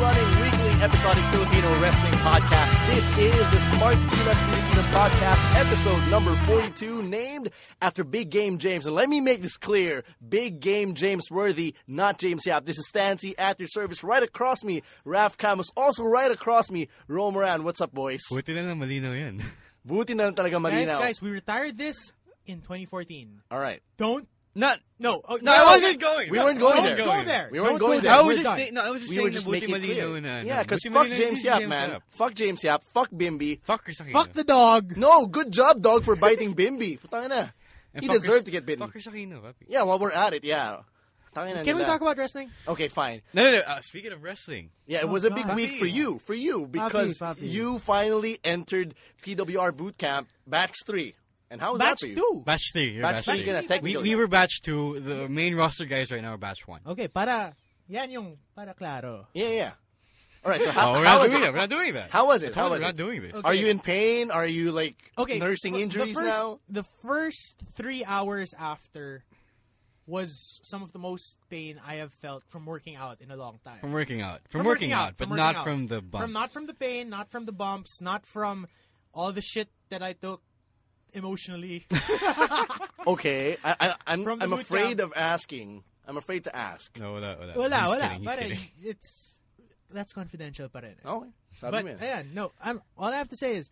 Running weekly episodic Filipino wrestling podcast. This is the Smart Pilas Filipinas podcast, episode number 42, named after Big Game James. And let me make this clear Big Game James Worthy, not James Yap. This is Stancy at your service. Right across me, Raf Camus. Also, right across me, Ro Moran. What's up, boys? Buti na lang malinaw yan. Buti na lang talaga Guys, guys, we retired this in 2014. All right. Don't. Not, No. Oh, no, I wasn't going. We No, weren't going I there. wasn't Don't go there. We weren't Don't going go there. I We're was just done. saying, no, I was just We saying were na just buti making it clear. malinaw na. Yeah, because buti fuck malinaw James si Yap, man. Yap. Fuck James Yap. Fuck Bimby. Fuck Kris Aquino. Fuck the dog. No, good job, dog, for biting Bimby. Putang na. And He fuck deserved to get bitten. Fuck Kris Aquino, papi. Yeah, while we're at it, yeah. Tangina Can we nila. talk about wrestling? Okay, fine. No, no, no. Uh, speaking of wrestling, Yeah, it was a big God. week for you, for you, because Papi, papi. you finally entered PWR boot camp batch three. And how was Batch that for you? two. batch three. You're Batch batch, three, three. We, we were batch two. The main roster guys right now are batch one. Okay, para. Yan yung para claro. Yeah, yeah. All right, so how, Oh, we're how not was doing it? that. We're not doing that. How was I it? told How you was we're it? not doing this. Are you in pain? Are you like Okay. nursing f- the injuries first- now? The first three hours after was some of the most pain I have felt from working out in a long time. From working out. From, From working, out, from but working not out. from the bumps. From not from the pain, not from the bumps, not from all the shit that I took emotionally. Okay, I, I, I'm I'm afraid camp. of asking. I'm afraid to ask. No, wala, wala. wala, He's wala. kidding, he's But kidding. it's that's confidential pa rin. Okay, sabi But mo yan. ayan, no, I'm all I have to say is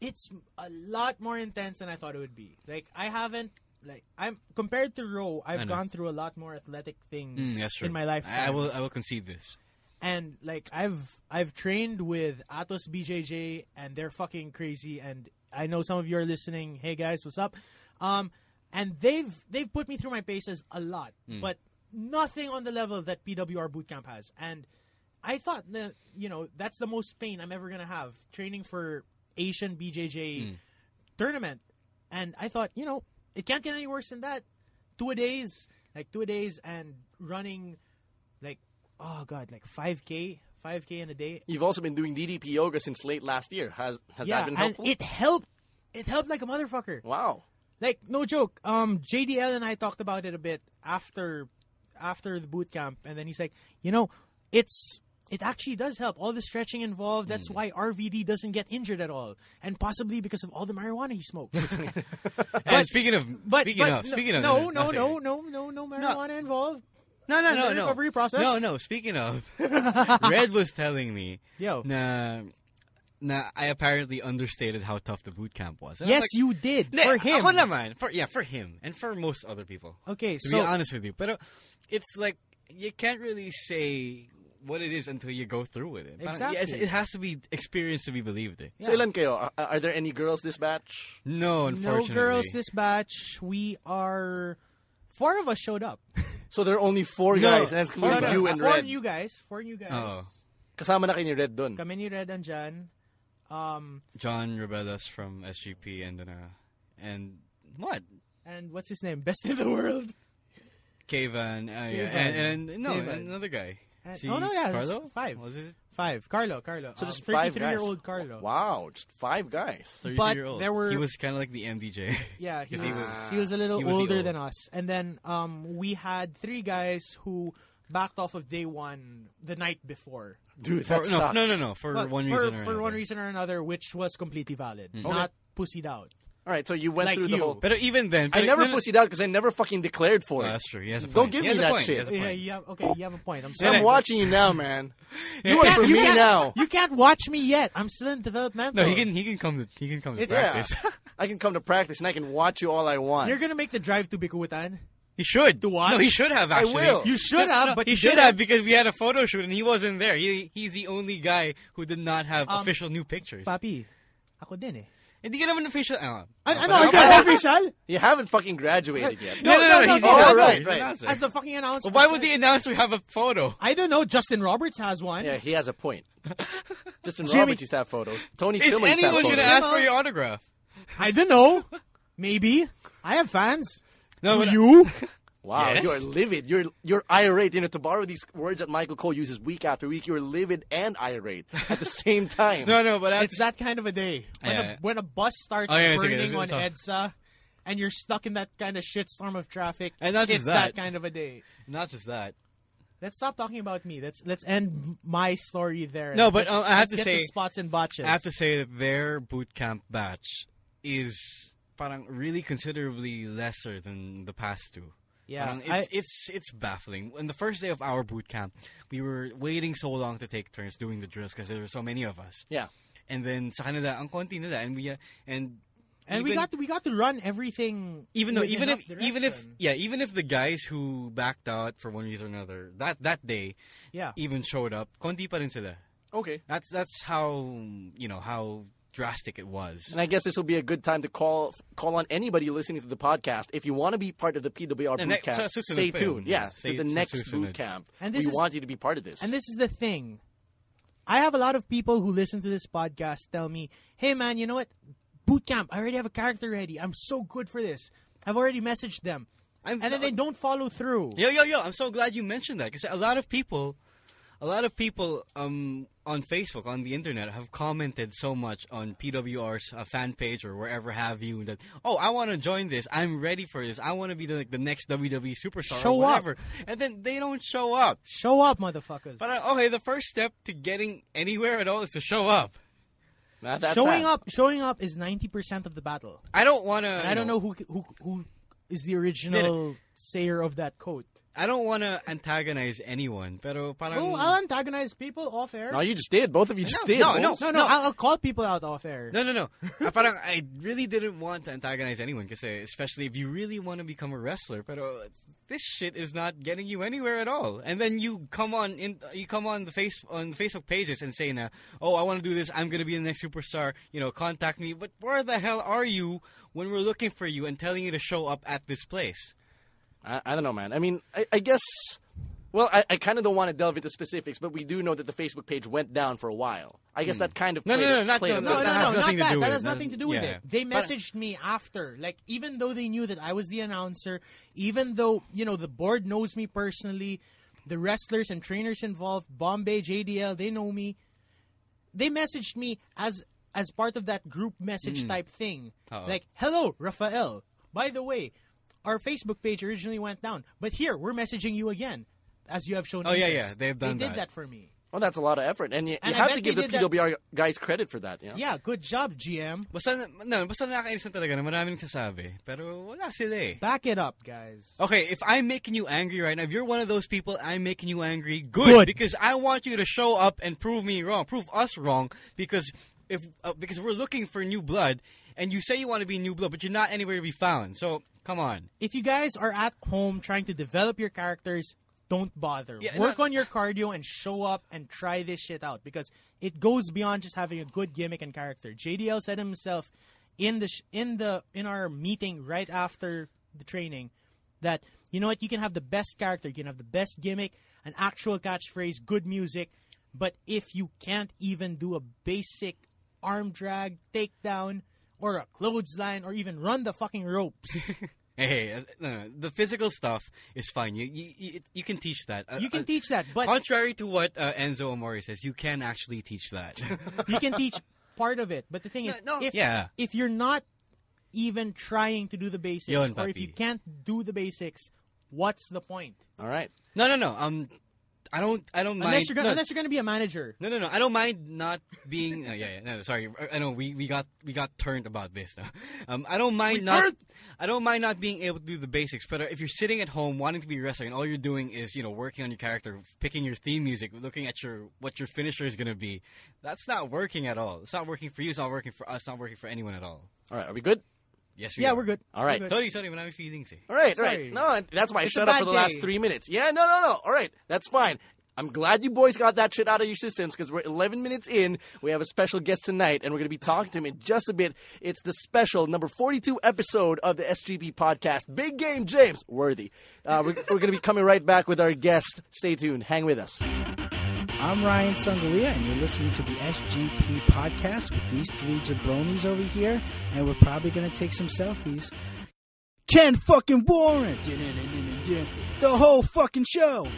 it's a lot more intense than I thought it would be. Like I haven't like I'm compared to Row, I've gone through a lot more athletic things Mm, that's true. in my life. I, I will. I will concede this. and like I've I've trained with Atos BJJ and they're fucking crazy and I know some of you are listening. Hey guys, what's up? Um and they've they've put me through my paces a lot, but nothing on the level that PWR bootcamp has. And I thought that you know that's the most pain I'm ever gonna have training for Asian BJJ tournament. And I thought, you know, it can't get any worse than that. Two a days, like two a days, and running like oh god, like five k, five k in a day. You've also been doing DDP yoga since late last year. Has has yeah, that been and helpful? it helped. It helped like a motherfucker. wow. Like no joke. Um, JDL and I talked about it a bit after after the boot camp, and then he's like, you know, it's it actually does help. All the stretching involved. That's Hmm. why RVD doesn't get injured at all, and possibly because of all the marijuana he smokes. And speaking of, but speaking but of, no, speaking of, no, no, I'll no, no, no, no marijuana involved. No, no, no, no. recovery process? No, no. Speaking of, Red was telling me Yo. na, na I apparently understated how tough the boot camp was. And I Yes, was like, you did "Ne, for him. Ako naman. For, yeah, for him. And for most other people. Okay, To so be honest with you. But it's like, you can't really say what it is until you go through with it. Parang, Exactly. yes, it has to be experienced to be believed. Eh. So ilan kayo? Are, are there any girls this batch? No, unfortunately. no unfortunately. girls this batch. We are four of us showed up. So there are only four No, guys, and that's four- including you no, and four Red. new guys. Four new guys. Oo. Kasama na kayo ni Red dun. Kami ni Red andyan. Um, John Rebelas from SGP and then, uh, and what? and what's his name? Best in the world. Kavan, uh, yeah, Kavan. and, and no, Kavan. another guy. And- Si oh, no, yeah, there's Carlo? five. Was it Five. Carlo. Carlo. So um, just five 33 guys. year old Carlo. Wow, just five guys. 33 But year old. there were- He was kind of like the MDJ. Yeah, he was, he he was- was a little was older old. than us. And then um, we had three guys who backed off of day one the night before. Dude, For, that no, sucks. no, no, no. For Well, one for, reason or for another. one reason or another, which was completely valid, not pussied out. All right, so you went Like through you. the whole. But even then, I never no, no, pussied out because I never fucking declared for it. that's true. He has a Don't give He me that point. shit. He Yeah, you have, okay, you have a point. I'm sorry. I'm watching you now, man. You You went for can't- you me now. You can't watch me yet. I'm still in development. No, he can. He can come to. He can come to It's- Yeah, practice. I can come to practice and I can watch you all I want. You're gonna make the drive to Bicutan. He should. To watch? No, he should have I actually. will. You should No, have, no, but he should have because we had a photo shoot and he wasn't there. He he's the only guy who did not have Um, official new pictures. Papi, ako din eh. Hindi ka naman official. Oh, I, I but know, I okay. got official. You haven't fucking graduated yet. No, no, no, no, he's no, the no, announcer. right, he's the right. announcer. As the fucking announcer. But why would the announcer have a photo? I don't know. Justin Roberts has one. Yeah, he has a point. Justin Jimmy- Roberts used to have photos. Tony Is Chimel used to have anyone photos. gonna ask for your autograph? I don't know. Maybe. I have fans. No, but- you? Wow, Yes? you are livid. You're you're irate. You know, to borrow these words that Michael Cole uses week after week, you're livid and irate at the same time. No, no, but that's, It's that kind of a day. When, Yeah, a, yeah. when a bus starts Oh, yeah, sige, burning on that's- EDSA and you're stuck in that kind of shitstorm of traffic, And not just it's that. kind of a day. not just that. Let's stop talking about me. Let's let's end my story there. No, but, Let's- um, I have let's to get say- the spots and botches. I have to say that their boot camp batch is parang really considerably lesser than the past two. Yeah, Parang it's, I- it's it's baffling. On the first day of our boot camp, we were waiting so long to take turns doing the drills because there were so many of us. Yeah. And then sa kanila, ang konti nila, and we uh, and and we got to, we got to run everything. even though even enough if even if yeah even if the guys who backed out for one reason or another that that day yeah, even showed up, konti pa rin sila. Okay. That's that's how you know how drastic it was. And I guess this will be a good time to call call on anybody listening to the podcast. If you want to be part of the PWR And boot that- uh, camp, sa susunod stay tuned. Yeah, Stay- to the sa next susunod. boot camp. And this we is- want you to be part of this. And this is the thing. I have a lot of people who listen to this podcast tell me, "Hey man, you know what? Boot camp. I already have a character ready. I'm so good for this. I've already messaged them." I'm- and then they don't follow through. Yo, yo, yo! I'm so glad you mentioned that because a lot of people, a lot of people um, on Facebook, on the internet, have commented so much on PWR's uh, fan page or wherever have you that, oh, I want to join this. I'm ready for this. I want to be the, like, the next WWE superstar Show or up. And then they don't show up. Show up, motherfuckers. But uh, okay, the first step to getting anywhere at all is to show up. That- that's showing that. up, showing up is ninety percent of the battle. I don't want to. I don't know who who who is the original sayer of that quote. I don't want to antagonize anyone, pero parang Oh, I'll antagonize people off air. No, you just did. Both of you just No, did. no, Bones. no. no, no, I'll, I'll call people out off air. No, no, no. Ah, parang I really didn't want to antagonize anyone because especially if you really want to become a wrestler, pero this shit is not getting you anywhere at all. And then you come on in you come on the face on Facebook pages and say na, "Oh, I want to do this. I'm going to be the next superstar. You know, contact me." But where the hell are you when we're looking for you and telling you to show up at this place? I, I don't know, man. I mean, I, I guess. Well, I, I kind of don't want to delve into specifics, but we do know that the Facebook page went down for a while. I guess hmm. that kind of No, played no, no, not- played a no, bit. No, no, no, has not to that. do that with has it. nothing to do with Yeah. it. They But- messaged me after, like even though they knew that I was the announcer, even though you know the board knows me personally, the wrestlers and trainers involved, Bombay, JDL, they know me. They messaged me as as part of that group message hmm. type thing, Uh-oh. like "Hello, Rafael. By the way, our Facebook page originally went down, but here we're messaging you again, as you have shown." Oh, yeah, interest." yeah, they've done They did that. that for me. Well, that's a lot of effort, and you, And you have to give the did that- guys credit for that. You know? Yeah, good job, GM. Basta no, basta nakakainis na talaga na maraming nagsasabi. Pero wala sila eh. Back it up, guys. Okay, if I'm making you angry right now, if you're one of those people, I'm making you angry. Good, Good. because I want you to show up and prove me wrong, prove us wrong. Because if uh, because we're looking for new blood, and you say you want to be new blood, but you're not anywhere to be found. So come on. if you guys are at home trying to develop your characters, don't bother. Yeah, Work no- on your cardio and show up and try this shit out because it goes beyond just having a good gimmick and character. JDL said himself in the sh- in the in our meeting right after the training that you know what you can have the best character, you can have the best gimmick, an actual catchphrase, good music, but if you can't even do a basic arm drag, takedown, or a clothesline, or even run the fucking ropes. Hey, hey, uh, no, no, the physical stuff is fine. You you you, you can teach that. Uh, You can uh, teach that, but contrary to what uh, Enzo Amore says, you can actually teach that. you can teach part of it. But the thing is, No, no, if yeah. if you're not even trying to do the basics, Yun, or if you can't do the basics, what's the point? All right. no, no, no. Um, I don't. I don't mind. Unless you're gonna no, unless you're gonna be a manager. No, no, no. I don't mind not being. Uh, yeah, yeah. No, no, sorry. I know we, we got we got turned about this. No? Um, I don't mind We not. turned? I don't mind not being able to do the basics. But uh, if you're sitting at home wanting to be a wrestler and all you're doing is you know working on your character, picking your theme music, looking at your what your finisher is gonna be, that's not working at all. It's not working for you. It's not working for us. It's not working for anyone at all. All right. Are we good? Yes, we Yeah, are. we're good. All right. We're good. Sorry, sorry. Marami feelings eh. All right, Sorry. right. No, that's why I It's a shut up bad for the last three minutes. Yeah, no, no, no. All right, that's fine. I'm glad you boys got that shit out of your systems because we're 11 minutes in. We have a special guest tonight, and we're going to be talking to him in just a bit. It's the special number 42 episode of the SGP podcast. Big game, James Worthy. Uh, we're we're going to be coming right back with our guest. Stay tuned. Hang with us. I'm Ryan Songalia, and you're listening to the SGP podcast with these three jabronis over here, and we're probably going to take some selfies. Ken fucking Warren! The whole fucking show!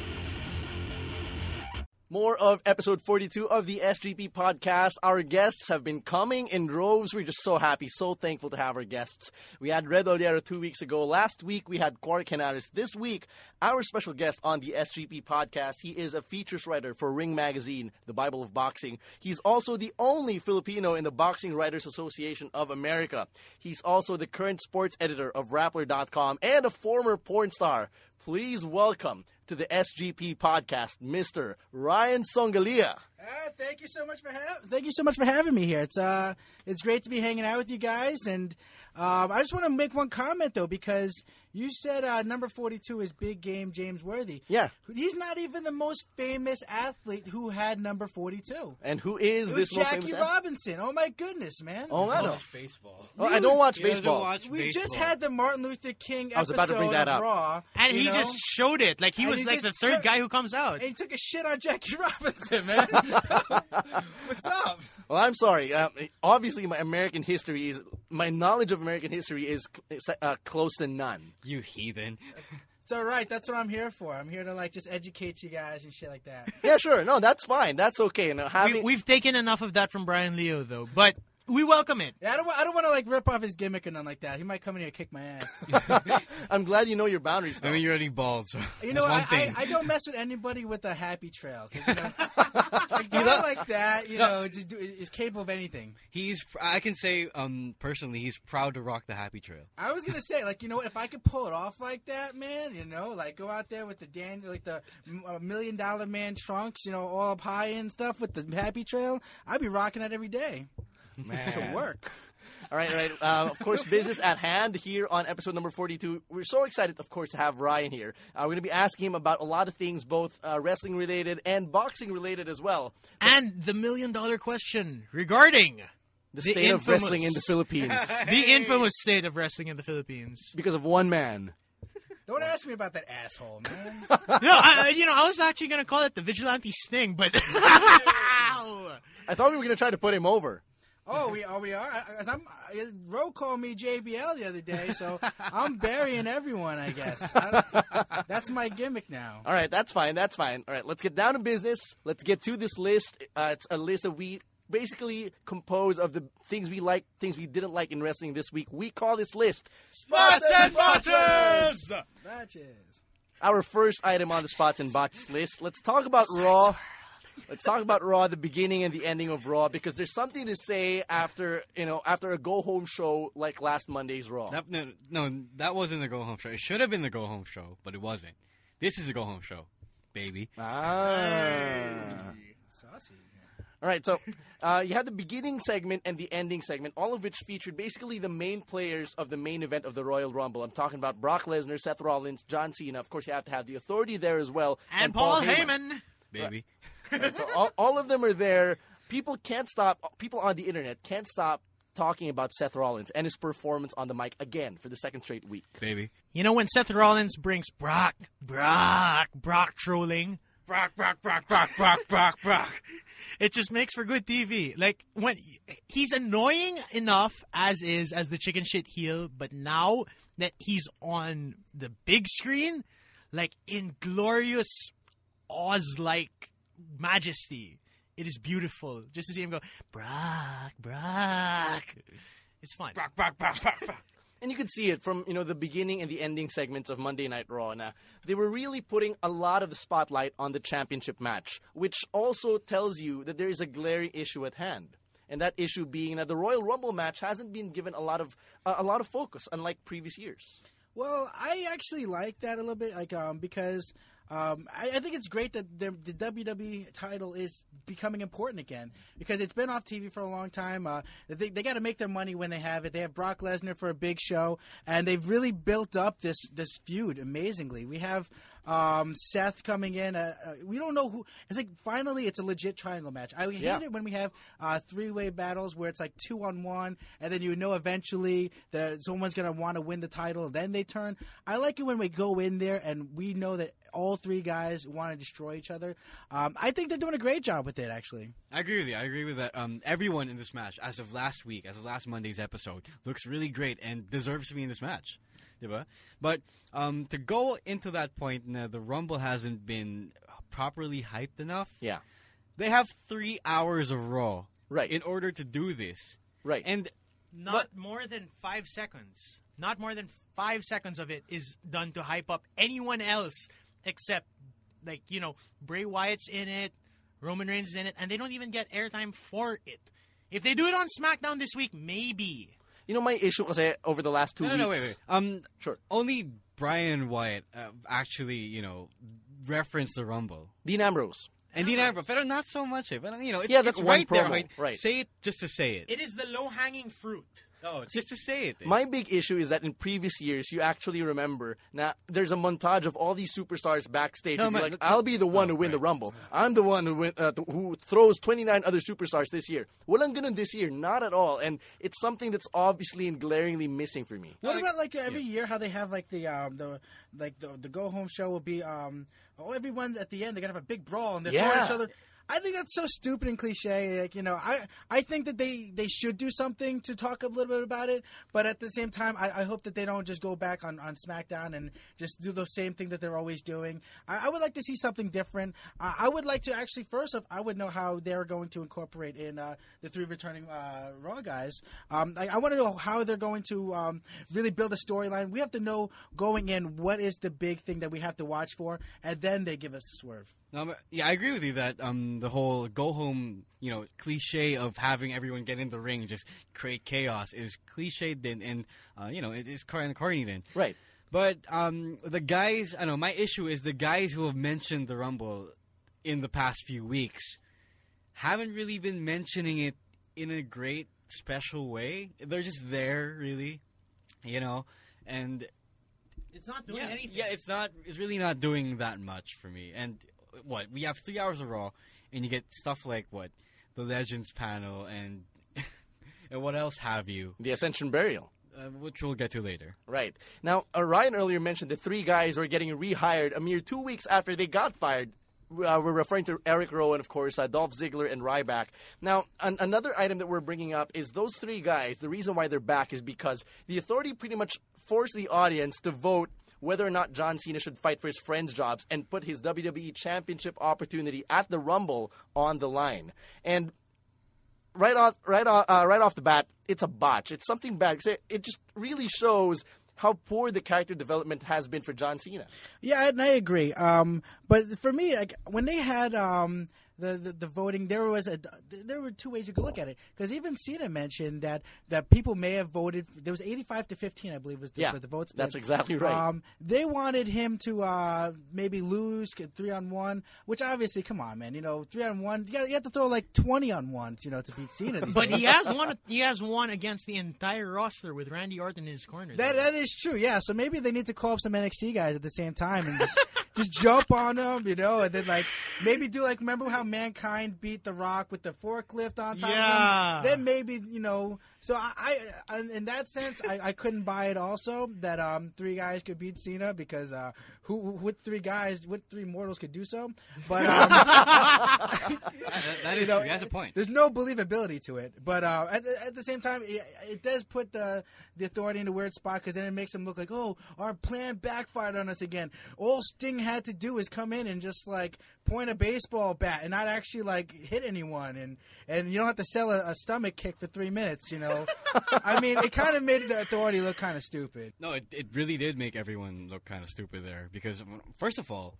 More of episode 42 of the SGP podcast. Our guests have been coming in droves. We're just so happy, so thankful to have our guests. We had Red Oliero two weeks ago. Last week, we had Quark Canaris. This week, our special guest on the SGP podcast. He is a features writer for Ring Magazine, the Bible of Boxing. He's also the only Filipino in the Boxing Writers Association of America. He's also the current sports editor of Rappler.com and a former porn star. Please welcome to the SGP podcast, Mr. Ryan Songalia. Uh, thank you so much for ha- thank you so much for having me here. It's uh, it's great to be hanging out with you guys, and um, I just want to make one comment though because you said uh, number forty two is big game James Worthy. Yeah. he's not even the most famous athlete who had number forty two. And who is It was this most Jackie famous athlete? Robinson. Oh my goodness, man! Oh, I know. baseball. Oh, I don't watch He doesn't baseball. watch we baseball. just had the Martin Luther King I was about to bring episode that of up. Raw, And he know? just showed it. Like he And was he like the third said- guy who comes out. and he took a shit on Jackie Robinson, man. What's up? Well, I'm sorry. Um, obviously, my American history is my knowledge of American history is cl- uh, close to none. You heathen. It's all right. That's what I'm here for. I'm here to like just educate you guys and shit like that. Yeah, sure. No, that's fine. That's okay. Now, having we, we've taken enough of that from Brian Leo, though, but we welcome it. Yeah, I don't. I don't want to like rip off his gimmick or nothing like that. He might come in here and kick my ass. I'm glad you know your boundaries. I mean, you're already bald, so You know, one I, thing. I, I don't mess with anybody with a happy trail. 'cause, you know, a guy like that, you know, just do, is capable of anything. he's. I can say, um, personally, he's proud to rock the happy trail. I was gonna say, like, you know what? If I could pull it off like that, man, you know, like go out there with the Dan, like the uh, million dollar man trunks, you know, all up high and stuff with the happy trail, I'd be rocking that every day to work. All right, all right. Uh, of course, business at hand here on episode number 42. We're so excited, of course, to have Ryan here. Uh, we're going to be asking him about a lot of things, both uh, wrestling related and boxing related as well. And the million dollar question regarding The, The state of infamous- wrestling in the Philippines the infamous state of wrestling in the Philippines. because of one man. Don't ask me about that asshole, man. no, I, you know, I was actually going to call it the vigilante sting, but I thought we were going to try to put him over. Oh, we are. We are. I- As I'm, I- Ro called me JBL the other day, so I'm burying everyone. I guess I, that's my gimmick now. All right, that's fine. That's fine. All right, let's get down to business. Let's get to this list. Uh, it's a list that we basically compose of the things we like, things we didn't like in wrestling this week. We call this list Spots and Botches! Matches. our first item on the spots and botches list. Let's talk about Raw. Let's talk about Raw, the beginning and the ending of Raw, because there's something to say after you know after a go home show like last Monday's Raw. That, no, no, that wasn't the go home show. It should have been the go home show, but it wasn't. This is a go home show, baby. Ah. Saucy. All right, so uh, you had the beginning segment and the ending segment, all of which featured basically the main players of the main event of the Royal Rumble. I'm talking about Brock Lesnar, Seth Rollins, John Cena. Of course, you have to have the Authority there as well, And Paul Heyman. Baby. Right, so all, all of them are there. People can't stop. People on the internet can't stop talking about Seth Rollins and his performance on the mic again for the second straight week. Baby. You know when Seth Rollins brings Brock, Brock, Brock trolling, Brock, Brock, Brock, Brock, Brock, Brock, Brock. It just makes for good TV. Like when he's annoying enough as is as the chicken shit heel, but now that he's on the big screen, like in glorious Oz-like majesty, it is beautiful just to see him go Brock, Brock. It's fun. Brock, Brock, Brock, Brock, Brock. And you could see it from you know the beginning and the ending segments of Monday Night Raw. Now they were really putting a lot of the spotlight on the championship match, which also tells you that there is a glaring issue at hand. And that issue being that the Royal Rumble match hasn't been given a lot of uh, a lot of focus, unlike previous years. Well, I actually like that a little bit, like um, because um, I, I think it's great that the, the WWE title is becoming important again because it's been off TV for a long time. Uh, they they got to make their money when they have it. They have Brock Lesnar for a big show, and they've really built up this this feud amazingly. We have Um, Seth coming in. Uh, uh, we don't know who. It's like finally, it's a legit triangle match. I hate Yeah. it when we have uh, three-way battles where it's like two on one, and then you know eventually that someone's gonna want to win the title, and then they turn. I like it when we go in there and we know that all three guys want to destroy each other. Um, I think they're doing a great job with it, actually. I agree with you. I agree with that. Um, everyone in this match, as of last week, as of last Monday's episode, looks really great and deserves to be in this match. Diba? But um, to go into that point, now, the Rumble hasn't been properly hyped enough. Yeah. They have three hours of Raw Right. in order to do this. Right. And Not more than five seconds. Not more than five seconds of it is done to hype up anyone else except, like, you know, Bray Wyatt's in it, Roman Reigns is in it, and they don't even get airtime for it. If they do it on SmackDown this week, maybe. You know, my issue kasi over the last two no, no, weeks. no, wait, wait. Um, Sure. Only Bray Wyatt uh, actually, you know, referenced the Rumble. Dean Ambrose. And Dean Ambrose, but not so much. Eh. But you know, it's, Yeah, that's it's one right there. promo, Right? right. Say it just to say it. It is the low hanging fruit. Oh, just to say it. eh. My big issue is that in previous years, you actually remember now there's a montage of all these superstars backstage. No, and you're man, like, look- I'll be the one Oh, to win the. Rumble. I'm the one who win, uh, who throws 29 other superstars this year. Walang ganun this year, not at all. And it's something that's obviously and glaringly missing for me. What like- about like every year how they have like the um the like the the go home show will be um oh everyone at the end they're gonna have a big brawl and they're throwing Yeah. each other. I think that's so stupid and cliche. Like you know, I I think that they they should do something to talk a little bit about it. But at the same time, I, I hope that they don't just go back on, on SmackDown and just do the same thing that they're always doing. I, I would like to see something different. I, I would like to actually first off, I would know how they're going to incorporate in uh, the three returning uh, Raw guys. Um, I, I want to know how they're going to um, really build a storyline. We have to know going in what is the big thing that we have to watch for, and then they give us the swerve. No, yeah, I agree with you that um, the whole go home, you know, cliche of having everyone get in the ring and just create chaos is cliched then, and uh, you know, it is kind of corny then. Right. But um, the guys, I know my issue is the guys who have mentioned the Rumble in the past few weeks haven't really been mentioning it in a great special way. They're just there, really, you know, and It's not doing yeah, anything. yeah, it's not. It's really not doing that much for me. And what we have three hours of Raw, and you get stuff like what the Legends panel and and what else have you, The Ascension Burial. uh, which we'll get to later. Right. Now, uh, Ryan earlier mentioned the three guys were getting rehired a mere two weeks after they got fired. Uh, we're referring to Eric Rowan, of course, uh, Dolph Ziggler, and Ryback. Now, an- another item that we're bringing up is those three guys. The reason why they're back is because the authority pretty much forced the audience to vote whether or not John Cena should fight for his friends' jobs and put his WWE Championship opportunity at the Rumble on the line. And right off, right off, uh, right off the bat, it's a botch. It's something bad. It, it just really shows how poor the character development has been for John Cena. Yeah, and I agree. Um, but for me, like when they had um, the, the the voting, there was a there were two ways you could look at it. Because even Cena mentioned that that people may have voted. There was eighty five to fifteen, I believe, was the, Yeah, the votes. that's exactly right. Um, they wanted him to uh, maybe lose get three on one, which obviously, come on, man. You know, three on one. You, have to throw like twenty on one, you know, to beat Cena. These But days. he has one. He has one against the entire roster with Randy Orton in his corner. That that is true, yeah. So maybe they need to call up some NXT guys at the same time and just just jump on them, you know, and then like maybe do like remember how Mankind beat The Rock with the forklift on top Yeah. of him? Then maybe you know. So I, I in that sense, I, I couldn't buy it. Also, that um three guys could beat Cena because uh who what three guys, what three mortals could do so? But um, That, that is know. That's a point. there's no believability to it. But uh, at, the, at the same time, it, it does put the the authority in a weird spot because then it makes them look like, oh, our plan backfired on us again. All Sting had to do is come in and just like point a baseball bat and not actually like hit anyone, and and you don't have to sell a, a stomach kick for three minutes. You know, I mean, it kind of made the authority look kind of stupid. No, it, it really did make everyone look kind of stupid there because first of all,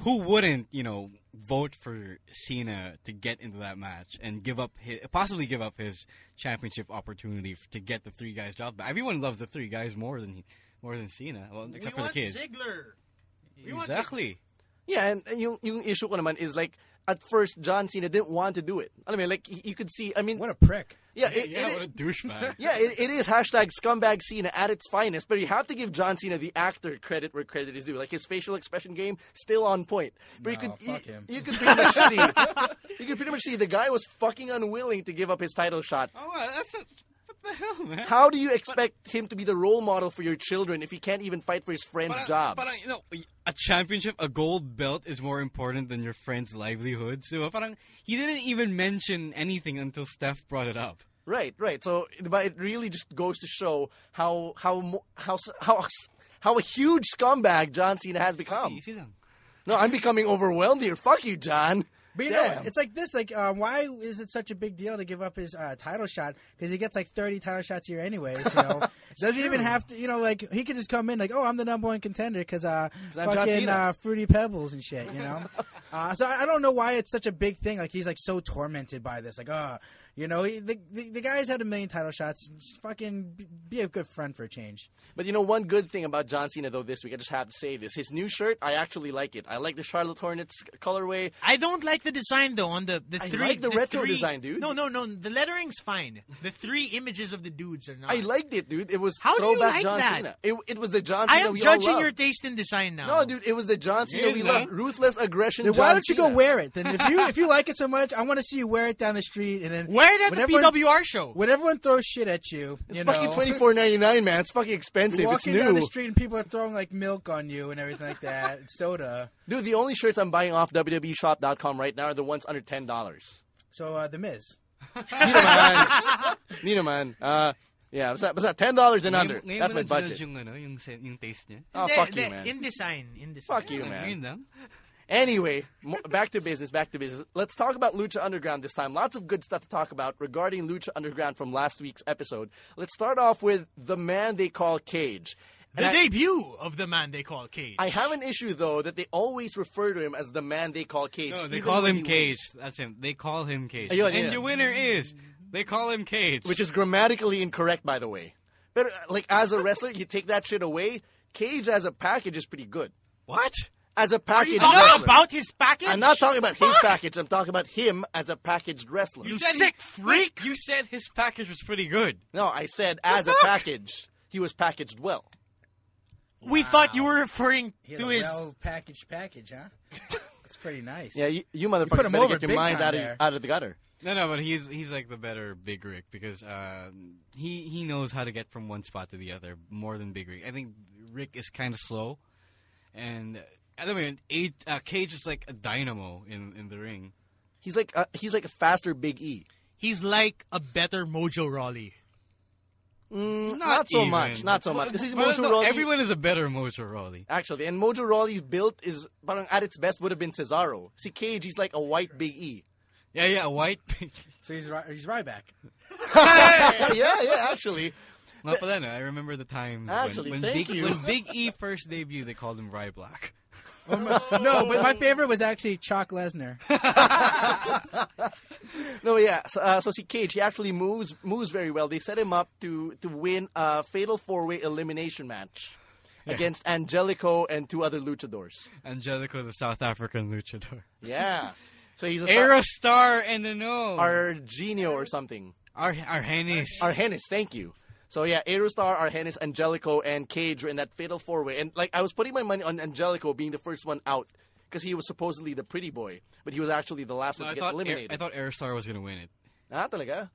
who wouldn't you know vote for Cena to get into that match and give up his, possibly give up his championship opportunity to get the three guys job back? Everyone loves the three guys more than more than Cena, well, except we for the kids. Ziggler. We want Exactly. Yeah, and, and yung, yung issue ko naman is like, at first John Cena didn't want to do it. I mean, like you could see. I mean, What a prick. Yeah, it, yeah, it- what a douchebag. yeah, it, it is hashtag scumbag Cena at its finest, but you have to give John Cena the actor credit where credit is due. Like his facial expression game, still on point. But you could fuck you, him. you could pretty much see you could pretty much see the guy was fucking unwilling to give up his title shot. Oh, that's a, what the hell, man. How do you expect him to be the role model for your children if he can't even fight for his friends' But, uh, jobs? But uh, you know, a championship, a gold belt is more important than your friend's livelihood. So parang he didn't even mention anything until Steph brought it up. Right, right. So, but it really just goes to show how how how how how a huge scumbag John Cena has become. No, I'm becoming overwhelmed here. Fuck you, John. But you know, it's like this. Like, uh, why is it such a big deal to give up his uh, title shot? Because he gets like thirty title shots a year, anyways. You know, doesn't even have to. You know, like he could just come in like, oh, I'm the number one contender because uh, fucking uh, fruity pebbles and shit. You know, uh, so I I don't know why it's such a big thing. Like he's like so tormented by this. Like, oh, you know, he, the, the the guy's had a million title shots. Just fucking be- be a good friend for a change. But you know, one good thing about John Cena though this week, I just have to say this: his new shirt, I actually like it. I like the Charlotte Hornets colorway. I don't like the design though on the the I three. like the retro three- design, dude. No, no, no. The lettering's fine. The three images of the dudes are not. I liked it, dude. It was How do you throwback like John that? Cena. It, it was the John I Cena am we all judging love. your taste in design now. No, dude, it was the John Cena we love. Ruthless aggression. Then John why don't you go wear it? Then if you if you like it so much, I want to see you wear it down the street and then Wear it at when the everyone- PWR show. When everyone throws shit at you, It's you fucking twenty four ninety nine, man. It's fucking expensive. You're It's walking down the street and people are throwing like milk on you and everything like that, soda. dude. The only shirts I'm buying off WWEShop.com right now are the ones under ten dollars. So uh, the Miz. Nino man, Nino man. Uh, yeah, what's that? What's that? Ten dollars and under. Ngayon- ngayon That's mo my budget. Yung, ano, yung, yung taste niya. Oh, The- fuck the- you, man. In design, in design. Fuck you, man. Anyway, back to business, back to business. Let's talk about Lucha Underground this time. Lots of good stuff to talk about regarding Lucha Underground from last week's episode. Let's start off with the man they call Cage. The I- debut of the man they call Cage. I have an issue though that they always refer to him as the man they call Cage. No, they call him Cage. wins, That's him. They call him Cage. Ayun, and yeah. your winner is they call him Cage. which is grammatically incorrect, by the way. But uh, like as a wrestler, you take that shit away. Cage as a package is pretty good. what? As a Are package, you talking wrestler. about his package? I'm not talking about his package. I'm talking about him as a packaged wrestler. You said sick he- freak! You said his package was pretty good. No, I said as a package, he was packaged well. We thought you were referring He to a his. well packaged package, huh? That's pretty nice. Yeah, you, you put motherfuckers him better over get your big mind time out of, there. out of the gutter. No, no, but he's he's like the better Big Rick because uh, he he knows how to get from one spot to the other more than Big Rick. I think Rick is kind of slow, and I don't mean, eight, uh, Cage is like a dynamo in in the ring. He's like a, he's like a faster Big E. He's like a better Mojo Rawley. Not, so even. much, not so much. Because he's Well, Mojo no, Rawley. Everyone is a better Mojo Rawley. Actually, and Mojo Rawley's built is parang at its best would have been Cesaro. See, Cage, he's like a white Big E. Yeah, yeah, a white. So he's Ry- he's Ryback. yeah, yeah, actually. Not for that. I remember the times when- Actually, when, thank Big, you. when Big E first debuted, they called him Rye Black. No, but my favorite was actually Chalk Lesnar. No, yeah. So, uh, so see, Cage, he actually moves moves very well. They set him up to to win a fatal four way elimination match against Angelico and two other luchadors. Angelico, the South African luchador. Yeah. So he's a Aerostar and the no. Argenio or something. Ar- Argenis. Argenis, thank you. So yeah, Aerostar, Argenis, Angelico, and Cage were in that fatal four way. And like I was putting my money on Angelico being the first one out because he was supposedly the pretty boy, but he was actually the last No, one I to get thought Aer- eliminated. I thought Aerostar was gonna win it. Ah, talaga?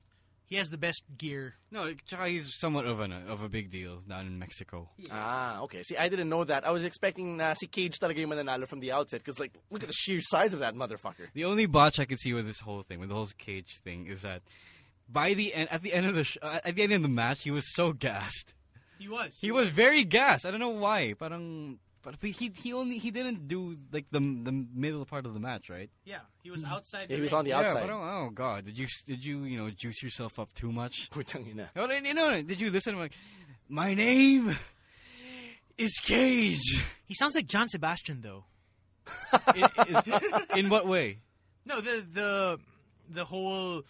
He has the best gear. No, tsaka he's somewhat of an of a big deal down in Mexico. Ah, okay. See, I didn't know that. I was expecting uh, si Cage talaga yung mananalo from the outset because, like, look at the sheer size of that motherfucker. The only botch I could see with this whole thing, with the whole cage thing, is that by the end, at the end of the sh- uh, at the end of the match, he was so gassed. He was. He was very gassed. I don't know why. Parang, but he he only he didn't do like the the middle part of the match, right? Yeah, he was outside. Yeah, the he was on the Yeah, outside. but oh, oh god, did you did you you know juice yourself up too much? Putang ina. No, no, no, no, Did you listen? Like, my name is Cage. He sounds like John Sebastian, though. in, in- in what way? No, the the the whole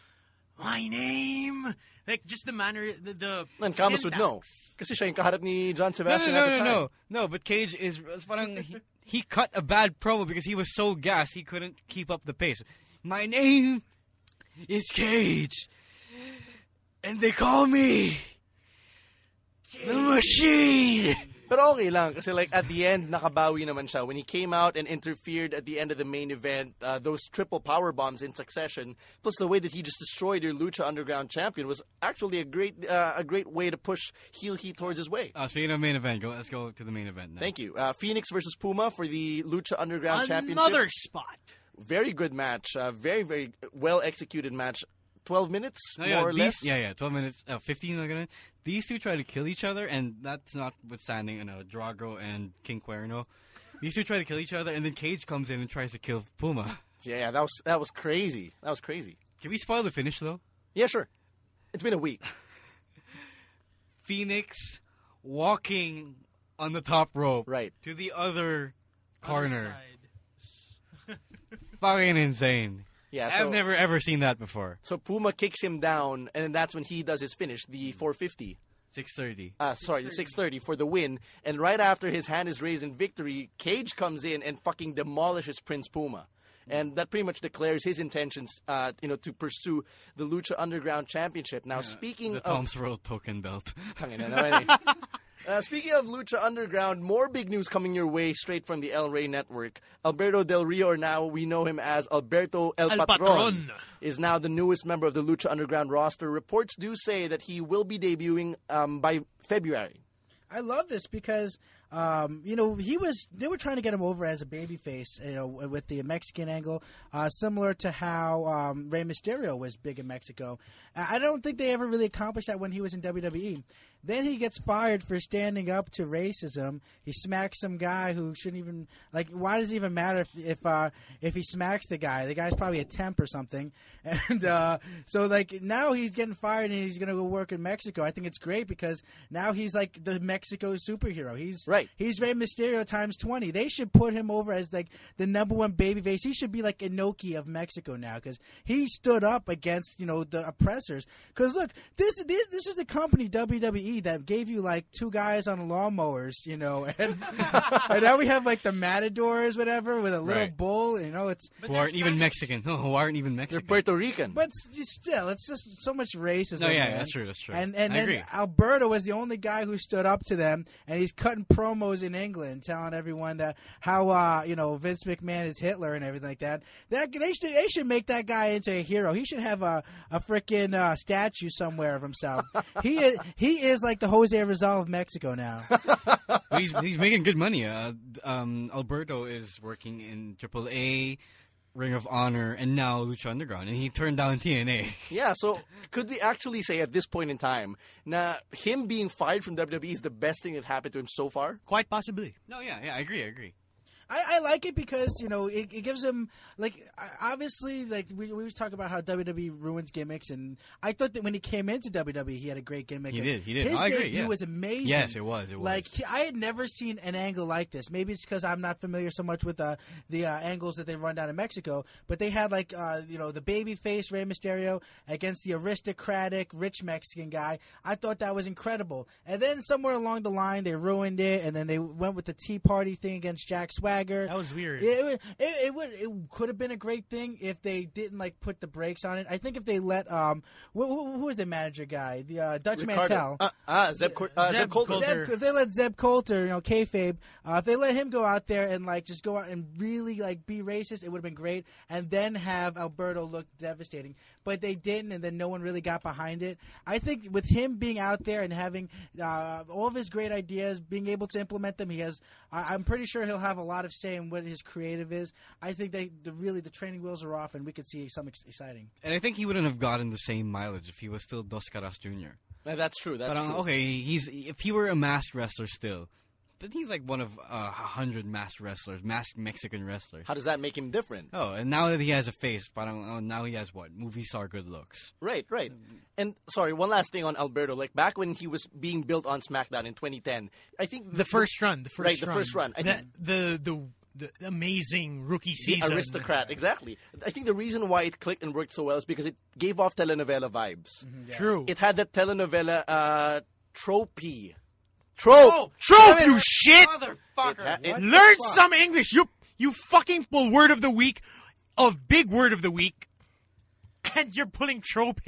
my name. Like just the manner, the, the And Camus would know. syntax. Kasi siya yung kaharap ni John No, no, Sebastian no, at the no, time. no, no. But Cage is is parang he, he cut a bad promo because he was so gassed he couldn't keep up the pace. My name is Cage, and they call me the Machine. Pero okay lang kasi like at the end nakabawi naman siya when he came out and interfered at the end of the main event uh, those triple power bombs in succession plus the way that he just destroyed your Lucha Underground champion was actually a great uh, a great way to push heel heat towards his way. Uh, speaking of main event, go. Let's go to the main event now. Thank you. Uh, Fenix versus Puma for the Lucha Underground Championship. Another spot. very good match. Uh, very very well executed match. Twelve minutes No, yeah, more or these, less. Yeah, yeah, twelve minutes, uh, fifteen. Like that. These two try to kill each other, and that's notwithstanding, you know, Drago and King Cuerno. These two try to kill each other, and then Cage comes in and tries to kill Puma. Yeah, yeah, that was that was crazy. That was crazy. Can we spoil the finish though? Yeah, sure. It's been a week. Fenix walking on the top rope, Right. to the other corner. Other side. Fucking insane. Yeah, so, I've never ever seen that before. so Puma kicks him down, and that's when he does his finish, the 450. Six thirty. Uh, sorry, the 630 for the win. And right after his hand is raised in victory, Cage comes in and fucking demolishes Prince Puma. And that pretty much declares his intentions, uh, you know, to pursue the Lucha Underground Championship. Now, speaking of The of Tom's World token belt. Tangina naman. Uh, speaking of Lucha Underground, more big news coming your way straight from the El Rey network. Alberto Del Rio, or now we know him as Alberto El, El Patron, Patron. is now the newest member of the Lucha Underground roster. Reports do say that he will be debuting um, by February. I love this because um, you know he was they were trying to get him over as a babyface, you know, with the Mexican angle, uh, similar to how um, Rey Mysterio was big in Mexico. I I don't think they ever really accomplished that when he was in WWE. Then he gets fired for standing up to racism. He smacks some guy who shouldn't even like. Why does it even matter if if uh, if he smacks the guy? The guy's probably a temp or something. And uh, so like now he's getting fired and he's gonna go work in Mexico. I think it's great because now he's like the Mexico superhero. He's Right. He's Rey Mysterio times twenty. They should put him over as like the number one babyface. He should be like Inoki of Mexico now because he stood up against you know the oppressors. Because look, this this this is the company WWE that gave you like two guys on lawnmowers, you know, and, and now we have like the matadors, whatever, with a little Right. bull. You know, it's who aren't even Mexican. No, who aren't even They're Mexican. Puerto Rican. but s- still, it's just so much racism. No, yeah, man. that's true, that's true. And and I then agree. Alberto was the only guy who stood up to them, and he's cutting promos in England, telling everyone that how uh, you know Vince McMahon is Hitler and everything like that. That they should they should make that guy into a hero. He should have a a freaking uh, statue somewhere of himself. he is he is like the Jose Rizal of Mexico now. But he's he's making good money. Uh, um, Alberto is working in AAA, Ring of Honor, and now Lucha Underground, and he turned down TNA. yeah, so could we actually say at this point in time, now him being fired from WWE is the best thing that happened to him so far? Quite possibly. No, yeah, yeah, I agree, I agree. I, I like it because you know it, it gives him like obviously like we, we always talk about how WWE ruins gimmicks and I thought that when he came into WWE he had a great gimmick. He did, he did. His I agree, debut yeah. was amazing. Yes, it was, it was. Like he- I had never seen an angle like this. Maybe it's because I'm not familiar so much with uh, the uh, angles that they run down in Mexico. But they had like uh, you know the baby face Rey Mysterio against the aristocratic rich Mexican guy. I thought that was incredible. And then somewhere along the line they ruined it, and then they went with the Tea Party thing against Jack Swagger. That was weird. Yeah, it, would- it, it would it could have been a great thing if they didn't like put the brakes on it. I think if they let um who, who, who was the manager guy the uh, Dutch Ricardo. Mantel. Uh, ah, Zeb, uh, Zeb, Zeb Colter. Colter. Zeb, if they let Zeb Colter, you know, kayfabe, uh, if they let him go out there and like just go out and really like be racist, it would have been great. And then have Alberto look devastating, but they didn't, and then no one really got behind it. I think with him being out there and having uh, all of his great ideas, being able to implement them, he has. I, I'm pretty sure he'll have a lot of say in what his creative is. I think they the, really the training wheels are off, and we could see some ex- exciting. And I think he wouldn't have gotten the same mileage if he was still Dos Caras Jr. Uh, that's true. That's But um, true. okay, he's if he were a masked wrestler still, but he's like one of uh, a hundred masked wrestlers, masked Mexican wrestlers. How does that make him different? Oh, and now that he has a face, parang, oh, now he has what? Movie star good looks. Right, right. And sorry, one last thing on Alberto. Like back when he was being built on SmackDown in 2010, I think The first run, the first Right, the run. first run. I the, think- the the the amazing rookie The season. aristocrat, exactly. I think the reason why it clicked and worked so well is because it gave off telenovela vibes. True. It had that telenovela uh, tropey. Trope! Trope, you shit! Motherfucker! It, it, Learn some English. You you fucking pull word of the week of big word of the week, and you're pulling trope.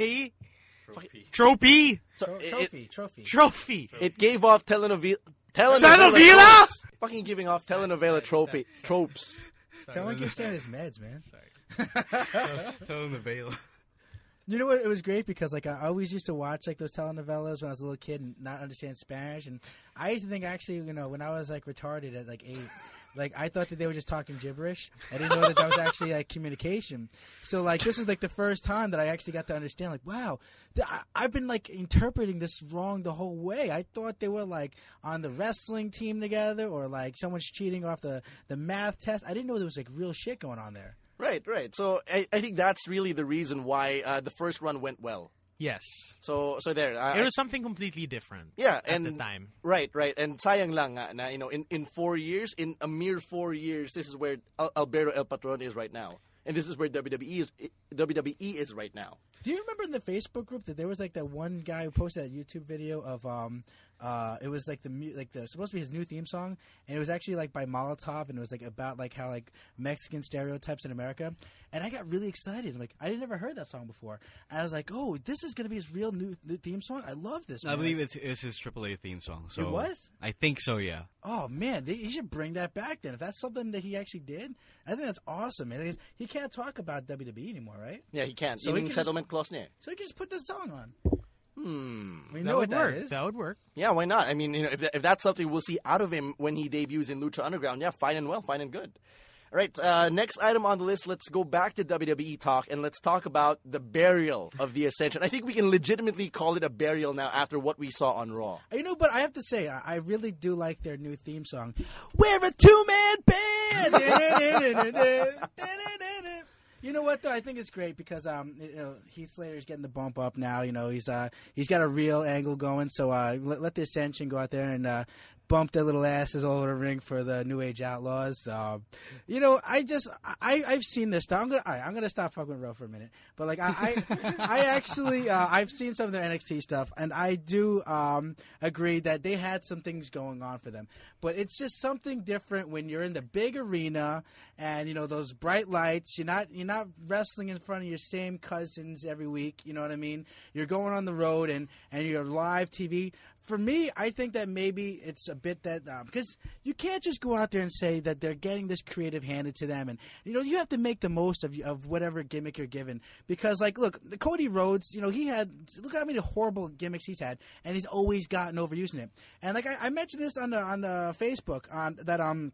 Trophy. so Tro- it- trophy, trophy. Trophy. It gave off telenovela. Telenovela? Telenovela? Fucking giving off telenovela trope tropes. Someone keeps taking his meds, man. Tell him the veil. You know what? It was great because like I always used to watch like those telenovelas when I was a little kid and not understand Spanish, and I used to think actually, you know, when I was like retarded at like eight, like I thought that they were just talking gibberish. I didn't know that that was actually like communication. So like this was like the first time that I actually got to understand. Like wow, th- I- I've been like interpreting this wrong the whole way. I thought they were like on the wrestling team together, or like someone's cheating off the the math test. I didn't know there was like real shit going on there. Right, right. So I, I think that's really the reason why uh, the first run went well. Yes. So so there. I, It was something completely different. Yeah, at and the time. Right, right. And sayang lang nga, na, you know, in, in four years, in a mere four years, this is where Al- Alberto El Patron is right now. And this is where WWE is, WWE is right now. Do you remember in the Facebook group that there was like that one guy who posted that YouTube video of um uh it was like the mu- like the supposed to be his new theme song and it was actually like by Molotov and it was like about like how like Mexican stereotypes in America and I got really excited like I had never heard that song before and I was like oh this is gonna be his real new, new theme song I love this I believe it's, it's his AAA theme song. So It was? I think so. Yeah. Oh man, they, he should bring that back then. If that's something that he actually did, I think that's awesome, man. He can't talk about WWE anymore, right? Yeah, he can. So So he can just- settlement clause niya. So he can just put this song on. Hmm. We That know would what work. that is. That would work. Yeah, why not? I mean, you know, if, if that's something we'll see out of him when he debuts in Lucha Underground, yeah, fine and well, fine and good. All right, uh, next item on the list, let's go back to WWE talk and let's talk about the burial of the Ascension. I think we can legitimately call it a burial now after what we saw on Raw. You know, but I have to say, I, I really do like their new theme song. We're a two man band. you know what though? I think it's great because um, you know, Heath Slater's getting the bump up now. You know, he's uh, he's got a real angle going. So uh, let, let the Ascension go out there and. Uh, Bump their little asses all over the ring for the New Age Outlaws. Uh, you know, I just I I've seen this stuff. I'm gonna right, I'm gonna stop fucking with Ro for a minute. But like I I, I actually uh, I've seen some of their NXT stuff, and I do um, agree that they had some things going on for them. But it's just something different when you're in the big arena and you know those bright lights. You're not you're not wrestling in front of your same cousins every week. You know what I mean? You're going on the road and and you're live TV for me, I think that maybe it's a bit that um, because you can't just go out there and say that they're getting this creative handed to them, and you know you have to make the most of of whatever gimmick you're given. Because like, look, the Cody Rhodes, you know, he had look how many horrible gimmicks he's had, and he's always gotten over using it. And like I, I mentioned this on the on the Facebook on that um.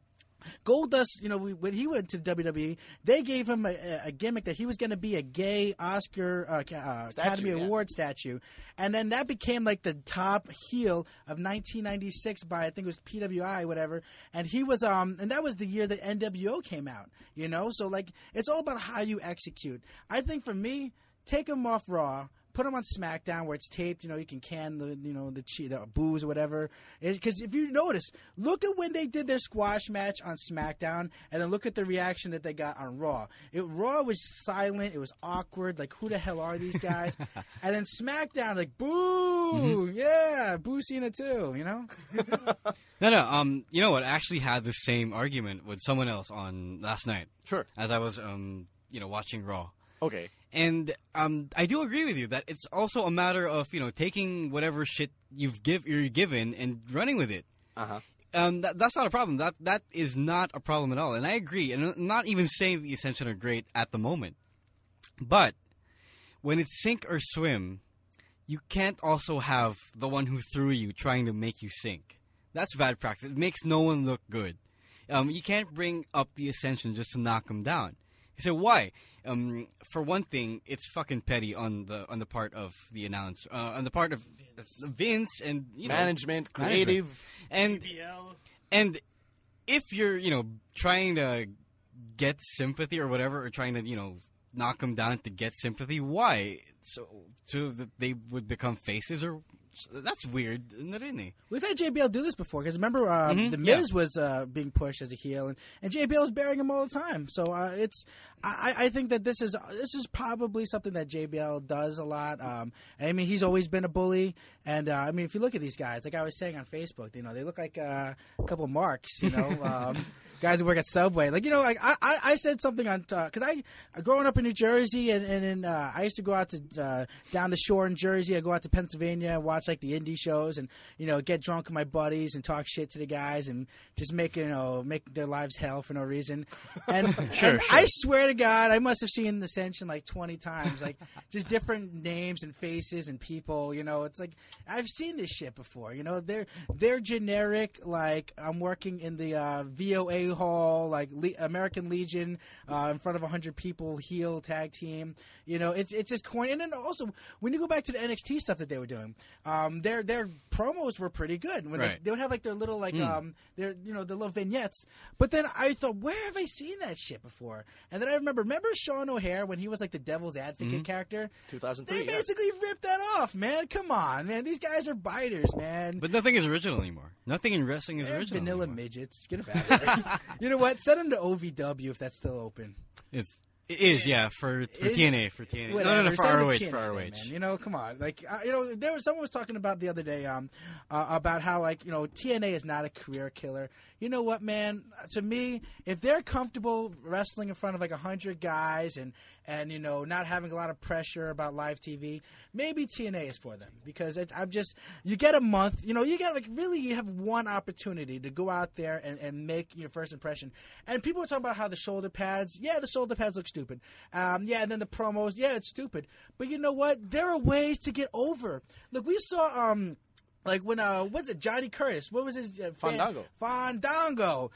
Goldust, you know, we- when he went to WWE, they gave him a, a gimmick that he was going to be a gay Oscar uh, uh, Academy yeah. Award statue, and then that became like the top heel of 1996 by I think it was PWI, whatever. And he was um, and that was the year that NWO came out. You know, so like it's all about how you execute. I think for me, take him off Raw. Put them on SmackDown where it's taped. You know, you can can the you know the che- the booze or whatever. Because if you notice, look at when they did their squash match on SmackDown, and then look at the reaction that they got on Raw. It Raw was silent. It was awkward. Like who the hell are these guys? and then SmackDown, like boo, yeah, boo Cena too. You know, No, no. Um, you know what? I actually had the same argument with someone else on last night Sure. as I was um, you know, watching Raw. Okay. And um, I do agree with you that it's also a matter of you know taking whatever shit you've give you're given and running with it. Uh huh. Um, that, that's not a problem. That that is not a problem at all. And I agree. And I'm not even saying the Ascension are great at the moment, but when it's sink or swim, you can't also have the one who threw you trying to make you sink. That's bad practice. It makes no one look good. Um, you can't bring up the Ascension just to knock them down. Say why? Um, for one thing, it's fucking petty on the on the part of the announcer, uh, on the part of Vince, and you know, Management, management. creative. and and if you're you know trying to get sympathy or whatever, or trying to you know knock them down to get sympathy, why? So so that they would become faces or that's weird. Na rin eh. We've had JBL do this before because remember um, Mhm, the. Miz was uh, being pushed as a heel, and, and JBL was burying him all the time. So uh, it's I, I think that this is this is probably something that JBL does a lot. Um, I mean, he's always been a bully, and uh, I mean, if you look at these guys, like I was saying on Facebook, you know, they look like uh, a couple of marks, you know. Um, Guys who work at Subway, like you know, like I, I, I said something on because I growing up in New Jersey and and in, uh, I used to go out to uh, down the shore in Jersey. I go out to Pennsylvania and watch like the indie shows and you know get drunk with my buddies and talk shit to the guys and just make you know make their lives hell for no reason. And, and I swear to God, I must have seen the Ascension like twenty times, like just different names and faces and people. You know, it's like I've seen this shit before. You know, they're they're generic. Like I'm working in the uh, VOA hall, like Le- American Legion, uh, in front of hundred people, heel tag team. You know, it's it's just corny. And then also when you go back to the NXT stuff that they were doing, um, their their promos were pretty good. When they, Right. they would have like their little like um their you know the little vignettes. But then I thought, where have I seen that shit before? And then I remember, remember Sean O'Haire when he was like the Devil's Advocate character. 2003. They yeah. basically ripped that off, man. Come on, man. These guys are biters, man. But nothing is original anymore. Nothing in wrestling is They're original. vanilla anymore. midgets. Get of here. you know what? Send them to OVW if that's still open. It's it is yeah for for Is- TNA for TNA. Whatever. No no no for ROH to for TNA, ROH. man. You know, come on. Like, uh, you know, there was someone was talking about the other day um uh, about how like you know TNA is not a career killer. You know what, man? To me, if they're comfortable wrestling in front of like a hundred guys and and you know not having a lot of pressure about live TV, maybe TNA is for them because it, I'm just you get a month. You know, you get like really you have one opportunity to go out there and, and make your first impression. And people are talking about how the shoulder pads, yeah, the shoulder pads look stupid. Um, yeah, and then the promos, yeah, it's stupid. But you know what? There are ways to get over. Look, we saw um. Like when uh, what's it? Johnny Curtis. What was his uh, fan- Fandango. Fandango.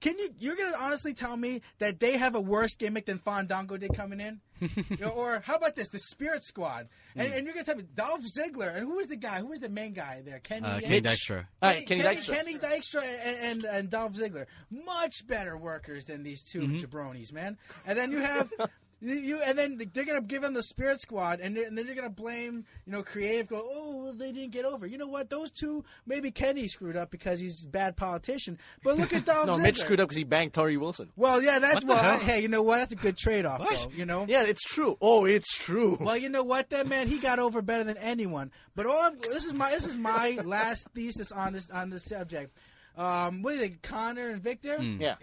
Can you? You're gonna honestly tell me that they have a worse gimmick than Fandango did coming in? You know, or how about this? The Spirit Squad. And, and you're gonna tell me Dolph Ziggler. And who was the guy? Who was the main guy there? Kenny. Uh, Kenny Dykstra. Kenny, Kenny Kenny, Dykstra. Kenny Dykstra and, and, and Dolph Ziggler, much better workers than these 2 Mm-hmm. jabronis, man. And then you have you, you, and then they're gonna give them the Spirit Squad, and, they- and then they're gonna blame you know creative. Go, oh, well, they didn't get over. You know what? Those two, maybe Kenny screwed up because he's a bad politician. But look at Dolph No, Ziggler. Mitch screwed up because he banged Torrie Wilson. Well, yeah, that's What well. hell? Hey, you know what? That's a good trade off, though. You know. Yeah, it's true. Oh, it's true. Well, you know what? That man, he got over better than anyone. But all I'm, this is my this is my last thesis on this on this subject. Um, what do you think, Konnor and Viktor? yeah.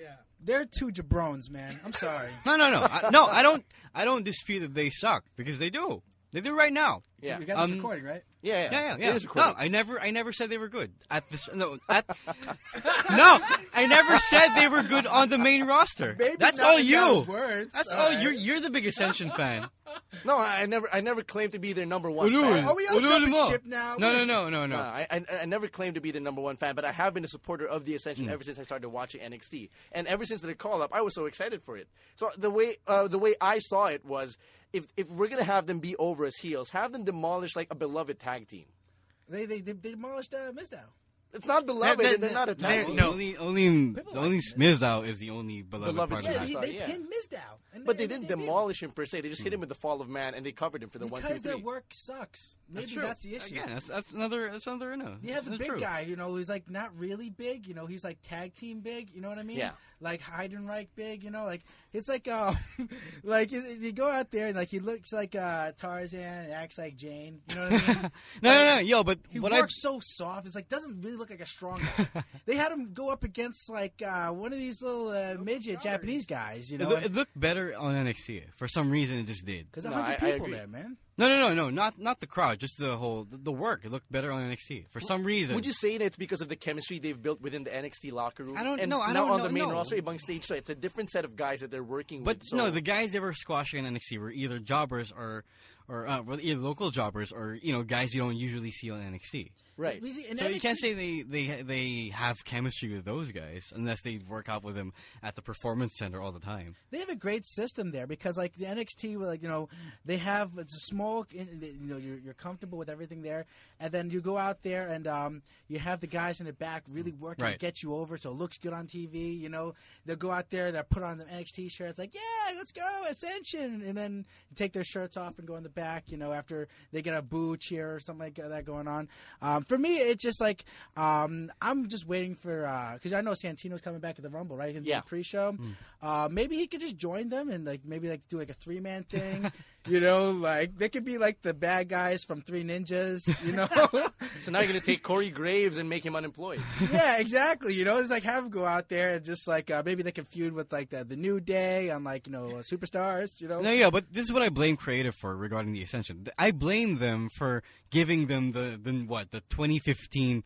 They're two jabrones, man. I'm sorry. No no no I, no I don't I don't dispute that they suck because they do they do right now. Yeah. You got this Um, recording, right? Yeah, yeah, Yeah, yeah, It yeah. is No. I never, I never said they were good at this. No, at, no, I never said they were good on the main roster. Maybe That's not all you. words. That's All all. right. You're you're the big Ascension fan. No, I I never, I never claimed to be their number one. Fan. Are we all jumping ship now? No, no, no, no, No, no. I, I, I never claimed to be the number one fan, but I have been a supporter of the Hmm. Ascension ever since I started watching NXT, and ever since the call up, I was so excited for it. So the way uh, the way I saw it was, if if we're gonna have them be over as heels, have them demolish like a beloved tag team. They they, they, they demolished uh, Mizdow. It's not beloved, That- and they're not a tag team. no, only only People the only like Mizdow is the only beloved, Beloved part Yeah, of That's he, that. right, they yeah. pinned Mizdow. And But they and didn't did. demolish him per se. They just hit him with the fall of man, and they covered him for the one, two, because their work sucks. Maybe That's true. that's the issue. Again, that's that's another that's another no. You have the That's big true. guy, you know, who's like not really big. You know, he's like tag team big. You know what I mean? Yeah. Like Heidenreich big. You know, like it's like uh, like you, you go out there and like he looks like uh, Tarzan and acts like Jane. You know what I mean? No, no, no, yo, but He what I works so soft. It's like doesn't really look like a strong guy. they had him go up against like uh, one of these little uh, midget Japanese guys. You know, loo- it looked better on NXT for some reason. It just did. because No, a hundred I- I people agree. there, man. No, no, no, no, not not the crowd, just the whole the, the work. It looked better on NXT for some reason. Would you say that it's because of the chemistry they've built within the NXT locker room? I don't know, I don't on know, the main no. roster, among stage, so it's a different set of guys that they're working But with. So no, the guys they were squashing in NXT were either jobbers or, or uh, well, either local jobbers or you know guys you don't usually see on NXT. right. We see- in So you can't say they, they they have chemistry with those guys unless they work out with them at the performance center all the time. they have a great system there because like the NXT, like you know, they have it's a small, you know, you're, you're comfortable with everything there, and then you go out there and um, you have the guys in the back really working to get you over, so it looks good on TV. You know, they'll go out there, they will put on the NXT shirts, like yeah, let's go Ascension, and then take their shirts off and go in the back, you know, after they get a boo cheer or something like that going on. Um, for me, it's just like um, I'm just waiting for because I know Santino's coming back at the Rumble, right? In Yeah. the pre-show. Uh, maybe he could just join them and like maybe like do like a three man thing. you know, like they could be like the bad guys from Three Ninjas. You know. So now you're going to take Corey Graves and make him unemployed. yeah, exactly. You know, it's like have him go out there and just like uh, maybe they can feud with like the, the New Day on like you know uh, superstars. You know, No, yeah, but this is what I blame creative for regarding the Ascension. I blame them for giving them the, the what the 2015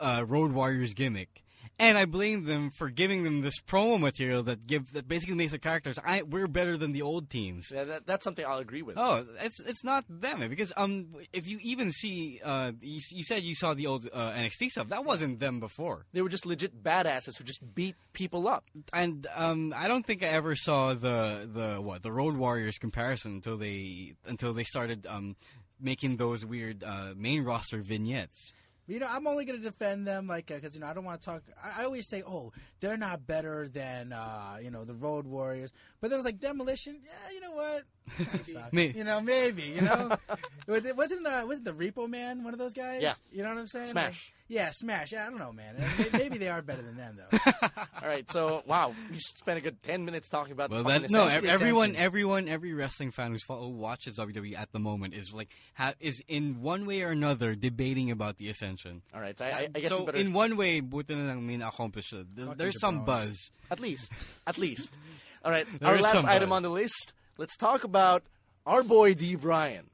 uh, Road Warriors gimmick, and I blame them for giving them this promo material that give that basically makes the characters I we're better than the old teams. Yeah, that, that's something I'll agree with. Oh, it's it's not them because um if you even see uh you, you said you saw the old uh, NXT stuff that wasn't them before They were just legit badasses who just beat people up. and um I don't think I ever saw the the what the Road Warriors comparison until they until they started um making those weird uh, main roster vignettes. You know, I'm only going to defend them, like, because you know, I don't want to talk. I, I always say, oh, they're not better than, uh, you know, the Road Warriors. But then it was like Demolition. Yeah, you know what? Me- You know, maybe. You know, it- wasn't uh, wasn't the Repo Man one of those guys? Yeah. You know what I'm saying? Smash. Like, yeah, Smash. Yeah, I don't know, man. Uh, maybe, maybe they are better than them, though. All right, so wow, we spent a good ten minutes talking about Well, the that no, Ascension. ev- everyone, everyone, every wrestling fan who's fo- who watches WWE at the moment is like ha- is in one way or another debating about the Ascension. All right, so I, I, I guess so better in one way, within I mean, accomplish uh, it. There's some jabronis. buzz. at least, at least. All right, There our last item buzz. on the list. Let's talk about our boy D. Bryan.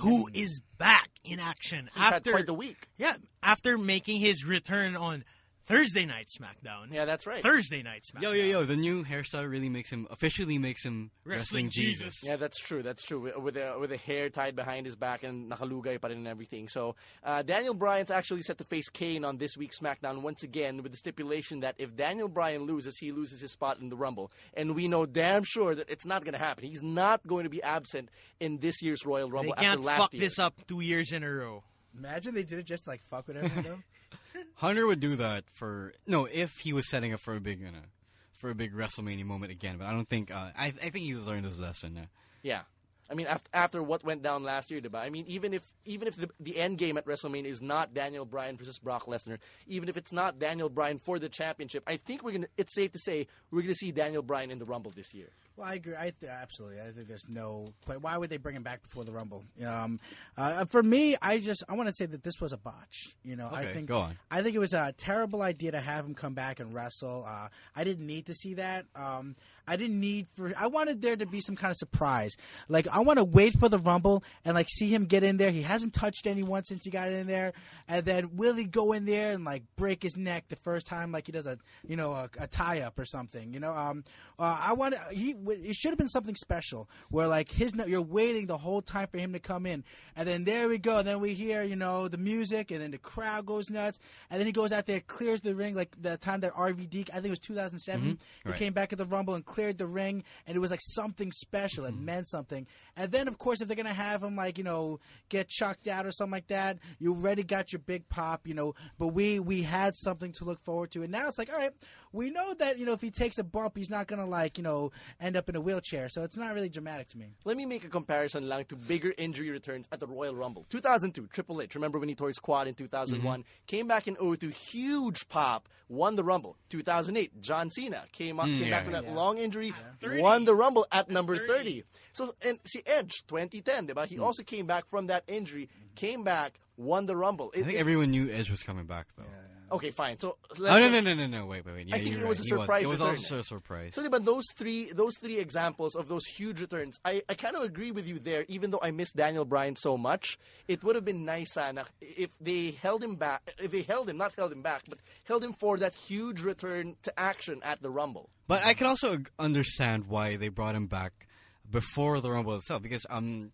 Who is back in action He's after the week. Yeah, after making his return on Thursday Night SmackDown. Yeah, that's right. Thursday Night SmackDown. Yo, yo, yo! The new hairstyle really makes him officially makes him Wrestling wrestling, Jesus. Yeah, that's true. That's true. With- With the with the hair tied behind his back and nakalugay pa rin and everything. So uh, Daniel Bryan's actually set to face Kane on this week's SmackDown once again, with the stipulation that if Daniel Bryan loses, he loses his spot in the Rumble. And we know damn sure that it's not going to happen. He's not going to be absent in this year's Royal Rumble. They Rumble can't after last fuck year. this up two years in a row. Imagine they did it just to, like fuck with everyone, though. Hunter would do that for no if he was setting up for a big, you know, for a big WrestleMania moment again. But I don't think. Uh, I I think he's learned his lesson now. Yeah. I mean, after, after what went down last year, diba? I mean, even if even if the, the end game at WrestleMania is not Daniel Bryan versus Brock Lesnar, even if it's not Daniel Bryan for the championship, I think we're gonna. It's safe to say we're gonna see Daniel Bryan in the Rumble this year. Well, I agree. I th- absolutely. I think there's no. But why would they bring him back before the Rumble? Um, uh, for me, I just I want to say that this was a botch. You know, I think go on. I think it was a terrible idea to have him come back and wrestle. Uh, I didn't need to see that. Um, I didn't need for. I wanted there to be some kind of surprise. Like I want to wait for the Rumble and like see him get in there. He hasn't touched anyone since he got in there, and then will he go in there and like break his neck the first time, like he does a you know a, a tie up or something. You know, um, uh, I want he. It should have been something special where like his you're waiting the whole time for him to come in, and then there we go. Then we hear you know the music, and then the crowd goes nuts, and then he goes out there, clears the ring like the time that RVD, I think it was 2007, he Right. came back at the Rumble and cleared the ring, and it was like something special. It mm-hmm. meant something. And then of course if they're gonna have him like you know get chucked out or something like that, you already got your big pop, you know. But we we had something to look forward to, and now it's like all right, we know that you know if he takes a bump, he's not gonna like you know end up in a wheelchair, so it's not really dramatic to me. Let me make a comparison lang to bigger injury returns at the Royal Rumble. 2002, Triple H. Remember when he tore his quad in 2001? Mm-hmm. Came back in 02, huge pop, won the Rumble. 2008, John Cena came, up, mm, came yeah, back from that yeah. long injury, won the Rumble at number 30. So, and see, Edge, 2010, diba? He mm. also came back from that injury, came back, won the Rumble. I think it- everyone knew Edge was coming back though. Okay, fine. So, Oh no no no no no! Wait wait wait! Yeah, I think it was right. a He surprise It was also a surprise. So, but those three, those three examples of those huge returns, I, I kind of agree with you there. Even though I miss Daniel Bryan so much, it would have been nice, sana, if they held him back, if they held him, not held him back, but held him for that huge return to action at the Rumble. But I can also understand why they brought him back before the Rumble itself, because um,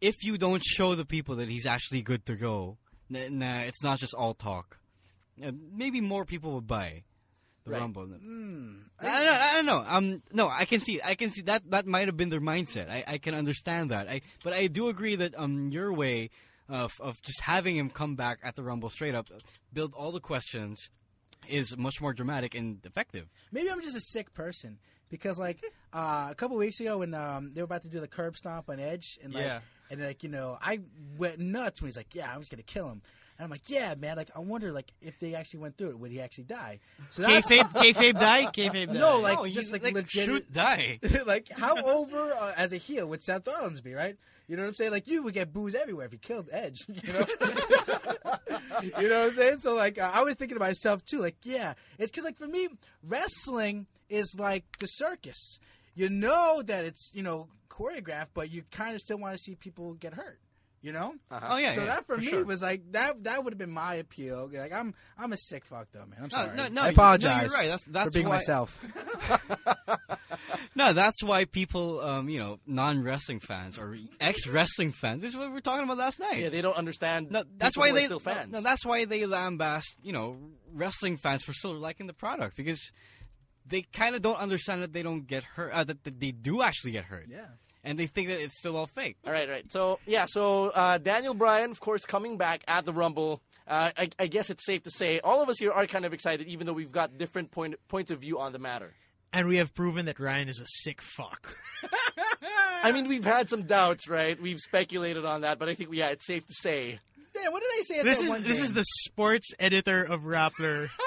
if you don't show the people that he's actually good to go, then it's not just all talk. Uh, maybe more people would buy the Right. Rumble. I, don't know, I don't know. Um, no, I can see. I can see that. That might have been their mindset. I, I can understand that. I, but I do agree that um, your way of of just having him come back at the Rumble straight up, build all the questions, is much more dramatic and effective. Maybe I'm just a sick person because like uh, a couple weeks ago when um, they were about to do the curb stomp on Edge and like Yeah. And like you know, I went nuts when he's like, "Yeah, I'm just gonna kill him." And I'm like, "Yeah, man. Like, I wonder, like, if they actually went through it, would he actually die?" So that's Kayfabe, kayfabe die. Kayfabe die. no, like No, just like, like legit. shoot die. like how over uh, as a heel would Seth Rollins be, right? You know what I'm saying? Like you would get booze everywhere if he killed Edge. You know, you know what I'm saying? So like uh, I was thinking to myself too, like yeah, it's because like for me, wrestling is like the circus. You know that it's you know choreographed, but you kind of still want to see people get hurt. You know? Oh yeah. so yeah, that for, me sure. was like that. That would have been my appeal. Like I'm, I'm a sick fuck though, man. I'm sorry. no, no, I you- apologize. no, you're right. That's- that's for being why- myself. No, that's why people, um, you know, non-wrestling fans or ex-wrestling fans. This is what we were talking about last night. Yeah, they don't understand. No, that's why who are they. still fans. No, that's why they lambast, you know, wrestling fans for still liking the product because they kind of don't understand that they don't get hurt. Uh, that, that they do actually get hurt. Yeah. And they think that it's still all fake. All right, right. So yeah, so uh, Daniel Bryan, of course, coming back at the Rumble. Uh, I, I guess it's safe to say all of us here are kind of excited, even though we've got different point points of view on the matter. And we have proven that Ryan is a sick fuck. I mean, we've had some doubts, right? We've speculated on that, but I think yeah, it's safe to say. Damn, what did I say? At This that is one this game? is the sports editor of Rappler.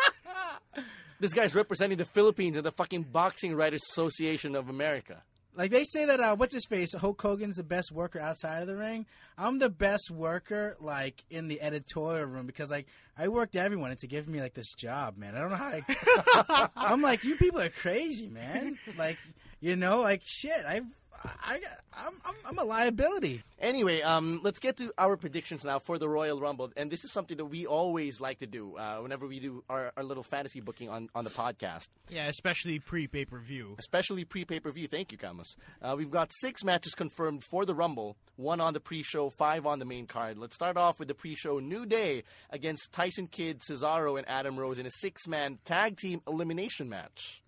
This guy's representing the Philippines and the fucking Boxing Writers Association of America. Like they say that uh, what's his face? Hulk Hogan's the best worker outside of the ring. I'm the best worker like in the editorial room because like I worked everyone into giving me like this job, man. I don't know how. I, I'm like you people are crazy, man. Like you know, like shit. I, I, I'm, I'm, I'm a liability. Anyway, um, let's get to our predictions now for the Royal Rumble, and this is something that we always like to do uh, whenever we do our, our little fantasy booking on, on the podcast. yeah, especially pre pay per view. especially pre pay per view. Thank you, Camus. Uh, we've got six matches confirmed for the Rumble, one on the pre show, five on the main card. Let's start off with the pre show New Day against Tyson Kidd, Cesaro, and Adam Rose in a six man tag team elimination match.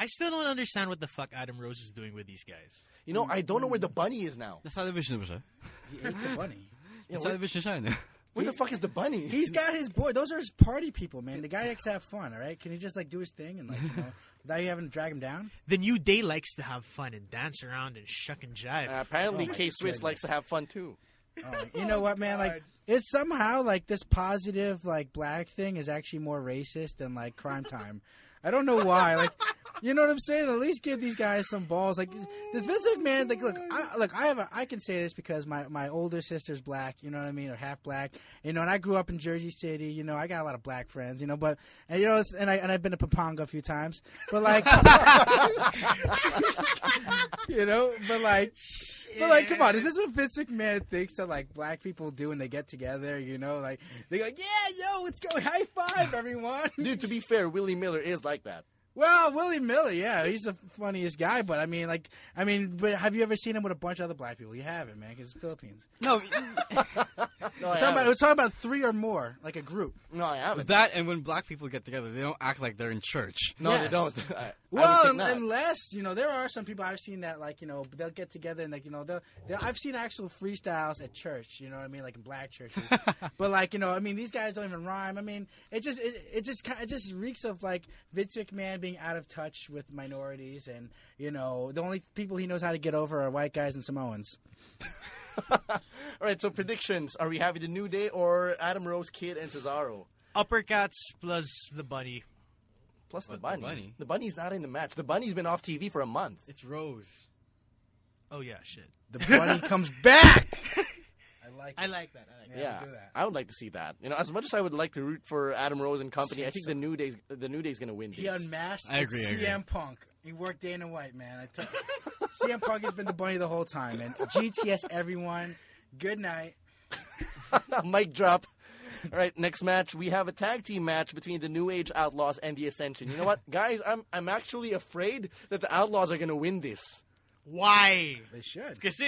I still don't understand what the fuck Adam Rose is doing with these guys. You know, I don't know where the bunny is now. That's how the vision was. He ate the bunny. That's how the vision shine. Where the fuck is the bunny? He's got his boy. Those are his party people, man. The guy likes to have fun. All right, can he just like do his thing and like you know, without you having to drag him down? The New Day likes to have fun and dance around and shuck and jive. Uh, apparently, Oh K Swiss likes to have fun too. Oh, you know what, man? Like, it's somehow like this positive like black thing is actually more racist than like Cryme Tyme. I don't know why. Like, you know what I'm saying? At least give these guys some balls. Like this Vince McMahon. Like, look, I, look, I have a, I can say this because my my older sister's black. You know what I mean, or half black. You know, and I grew up in Jersey City. You know, I got a lot of black friends. You know, but and you know, and I and I've been to Pampanga a few times. But like, you know, but like. But like, come on, is this what Vince McMahon thinks that like black people do when they get together? You know, like they go, yeah, yo, let's go, high five, everyone. Dude, to be fair, Willie Miller is like that. Well, Willie Miller, yeah, he's the funniest guy. But I mean, like, I mean, but have you ever seen him with a bunch of other black people? You haven't, man, because it's Philippines. no, No, We're talking, about, we're talking about three or more, like a group. No, I haven't. that and when black people get together, they don't act like they're in church. no, they don't. I, I Well, think un- unless you know, there are some people I've seen that like you know they'll get together and like you know they'll, they'll I've seen actual freestyles at church. You know what I mean, like in black churches. but like you know, I mean, these guys don't even rhyme. I mean, it just it, it just ki- it just reeks of like Vince McMahon being out of touch with minorities, and you know, the only people he knows how to get over are white guys and Samoans. All right, so predictions. Are we having the New Day or Adam Rose, Kidd, and Cesaro? Uppercuts plus the bunny. Plus the But the bunny. bunny? The bunny's not in the match. The bunny's been off TV for a month. It's Rose. Oh yeah, shit. The bunny comes back. I like. I like that. I like that. Yeah, Yeah, do that. I would like to see that. You know, as much as I would like to root for Adam Rose and company, I think the New Day's the New Day's gonna win. He unmasked I agree, I CM agree. Punk. He worked Dana White, man. I tell CM Punk has been the bunny the whole time, and GTS, everyone. Good night. Mic drop. All right, next match we have a tag team match between the New Age Outlaws and the Ascension. You know what, guys? I'm I'm actually afraid that the Outlaws are gonna win this. Why? They should. Because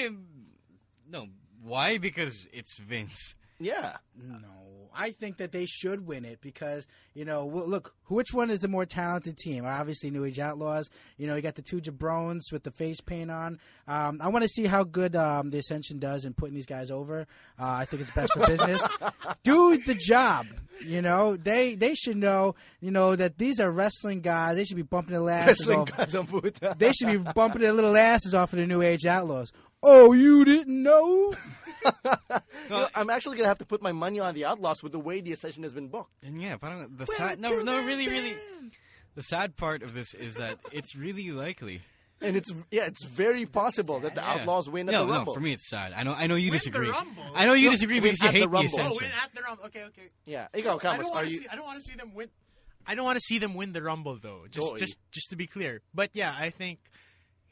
no, why? Because it's Vince. Yeah, No, I think that they should win it because you know, look, which one is the more talented team? Obviously, New Age Outlaws. You know, you got the two jabrones with the face paint on. Um, I want to see how good um, the Ascension does in putting these guys over. Uh, I think it's best for business. Do the job. You know, they they should know. You know that these are wrestling guys. They should be bumping their asses wrestling off. guys on Buddha. They should be bumping their little asses off of the New Age Outlaws. Oh, you didn't know? You know, I'm actually gonna have to put my money on the Outlaws with the way the Ascension has been booked. And yeah, but I don't, the sad no no really really the sad part of this is that it's really likely. And it's yeah, it's very possible that the Yeah. Outlaws win at no, the Rumble. No, for me it's sad. I know I know you Win the disagree. Rumble? I know you No, disagree win because you at the hate the, Rumble. Ascension. Oh, win at the Rumble. Okay, okay. Yeah, Ikaw, I Camus, don't are want to you? see. I don't want to see them win. I don't want to see them win the Rumble though. Just, Joy. just, just to be clear. But yeah, I think,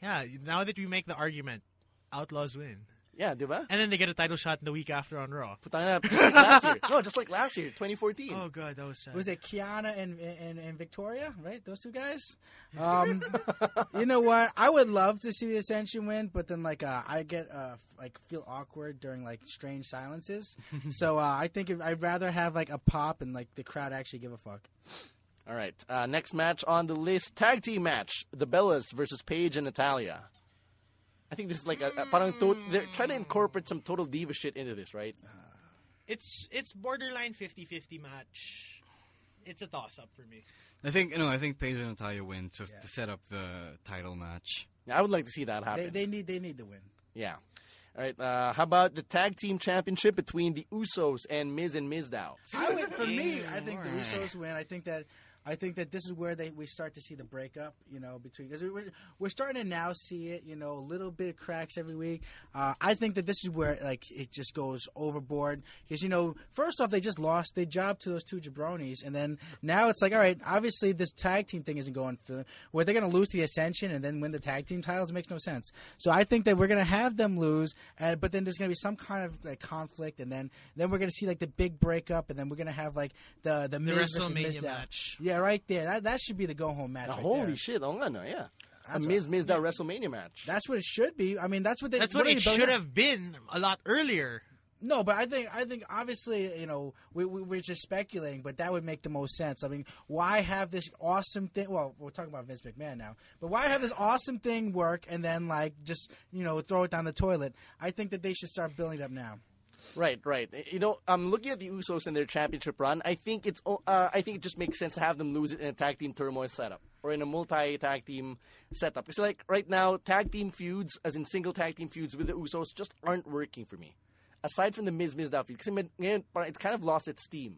yeah. Now that we make the argument, Outlaws win, Yeah, diba? and then they get a title shot in the week after on Raw. Putana, just like last year. No, just like last year, 2014. Oh god, that was sad. Was it Kiana and, and and Victoria? Right, those two guys. Um, you know what? I would love to see the Ascension win, but then like uh, I get uh, like feel awkward during like strange silences. so uh, I think I'd rather have like a pop and like the crowd actually give a fuck. All right. Uh, next match on the list: tag team match: the Bellas versus Paige and Natalya. I think this is like a, a parang to- they're trying to incorporate some total diva shit into this, right? It's it's borderline 50-50 match. It's a toss up for me. I think no, I think Paige and Natalya win to, to set up the title match. Yeah, I would like to see that happen. They, they need they need to win. Yeah. All right. Uh, how about the tag team championship between the Usos and Miz and Mizdow? I would, for me, I think the Usos win. I think that I think that this is where they we start to see the breakup. You know, between because we're we're starting to now see it. You know, a little bit of cracks every week. Uh, I think that this is where like it just goes overboard because you know, first off, they just lost their job to those two jabronis, and then now it's like, all right, obviously this tag team thing isn't going for them. Where they're going to lose the Ascension and then win the tag team titles it makes no sense. So I think that we're going to have them lose, and but then there's going to be some kind of like conflict, and then then we're going to see like the big breakup, and then we're going to have like the the, The Miz WrestleMania match. Yeah, right there. That that should be the go home match. Right holy there. shit! Oh, no, yeah. A That's Miz Mizdow WrestleMania match. That's what it should be. I mean, that's what they. That's what are it should up? have been a lot earlier. No, but I think I think obviously you know we, we we're just speculating, but that would make the most sense. I mean, why have this awesome thing? Well, we're talking about Vince McMahon now, but why have this awesome thing work and then like just you know throw it down the toilet? I think that they should start building it up now. Right, right. You know, I'm looking at the Usos and their championship run. I think it's uh, I think it just makes sense to have them lose it in a tag team turmoil setup or in a multi tag team setup. It's like right now, tag team feuds, as in single tag team feuds with the Usos, just aren't working for me. Aside from the Miz Miz feud, because it's kind of lost its steam.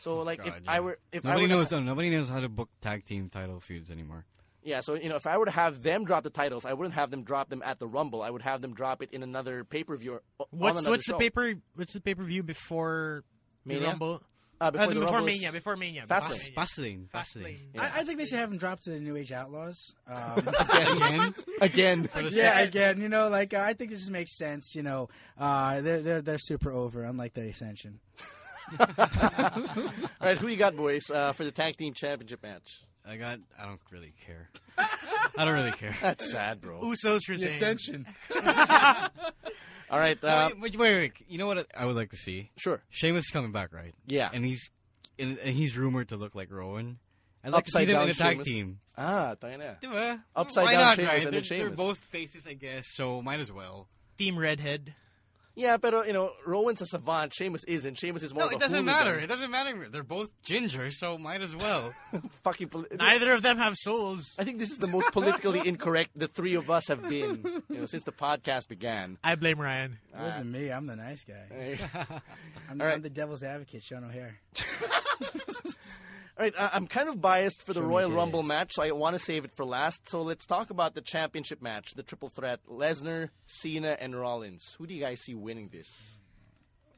So like if God, I were if nobody I were knows to, nobody knows how to book tag team title feuds anymore. Yeah, so you know if I were to have them drop the titles, I wouldn't have them drop them at the Rumble. I would have them drop it in another pay per view. What's what's the paper? What's the pay per view before the Rumble? Uh, before Uh, the before Rumble Mania. Before Mania. Fastlane. before Fastlane, Fastlane. Fastlane. I, I think they should have them drop to the New Age Outlaws. Um, Again, again. for yeah, second- again, you know, like uh, I think this just makes sense. You know, uh, they're they're they're super over, unlike the Ascension. All right, who you got, boys, uh, for the tag team championship match? I got. I don't really care. I don't really care. That's sad, bro. Usos retain. Ascension. All right, uh, wait, wait, wait, wait. You know what I would like to see? sure. Sheamus is coming back, right? Yeah. And he's and, and he's rumored to look like Rowan. I'd like Upside to see them down in a tag Sheamus. team. Ah, tayo na. Diba? Upside Why down not, Sheamus right? and they're, then they're Sheamus. both faces, I guess, so might as well. Team Redhead. Yeah, pero, you know, Rowan's a savant. Sheamus isn't. Sheamus is more No, of a it doesn't hooligan. matter. It doesn't matter. They're both ginger, so might as well. Fucking poli- Neither of them have souls. I think this is the most politically incorrect the three of us have been, you know, since the podcast began. I blame Ryan. It wasn't me. I'm the nice guy. I'm, All right. I'm the devil's advocate, Sean O'Haire. All right, uh, I'm kind of biased for the Show Royal titties. Rumble match, so I want to save it for last. So let's talk about the championship match, the triple threat: Lesnar, Cena, and Rollins. Who do you guys see winning this?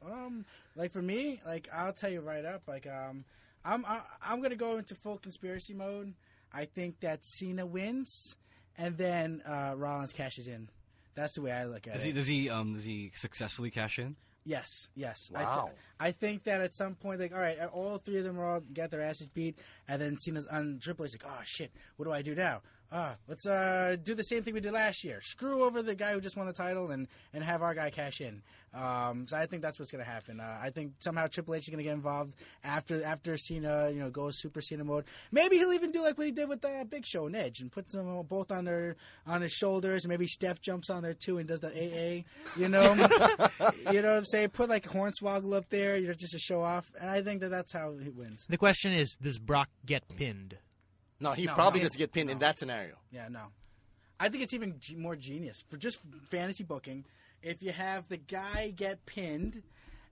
Um, like for me, like I'll tell you right up, like um, I'm I, I'm gonna go into full conspiracy mode. I think that Cena wins, and then uh, Rollins cashes in. That's the way I look at it. Does it. he? Does he? Um. Does he successfully cash in? Yes, yes. I, Wow. th- I think that at some point, like, all right, all three of them are all got their asses beat, and then Cena's on Triple H's like, oh shit, what do I do now? Uh, let's uh, do the same thing we did last year. Screw over the guy who just won the title and, and have our guy cash in. Um, so I think that's what's going to happen. Uh, I think somehow Triple H is going to get involved after after Cena, you know, goes Super Cena mode. Maybe he'll even do like what he did with uh, Big Show and Edge and puts them both on their on his shoulders. Maybe Steph jumps on there too and does the AA. You know, you know what I'm saying? Put like Hornswoggle up there, you know, just to show off. And I think that that's how he wins. The question is, does Brock get pinned? No, he No, probably no. doesn't get pinned in that scenario. Yeah, no. I think it's even g- more genius for just fantasy booking. If you have the guy get pinned,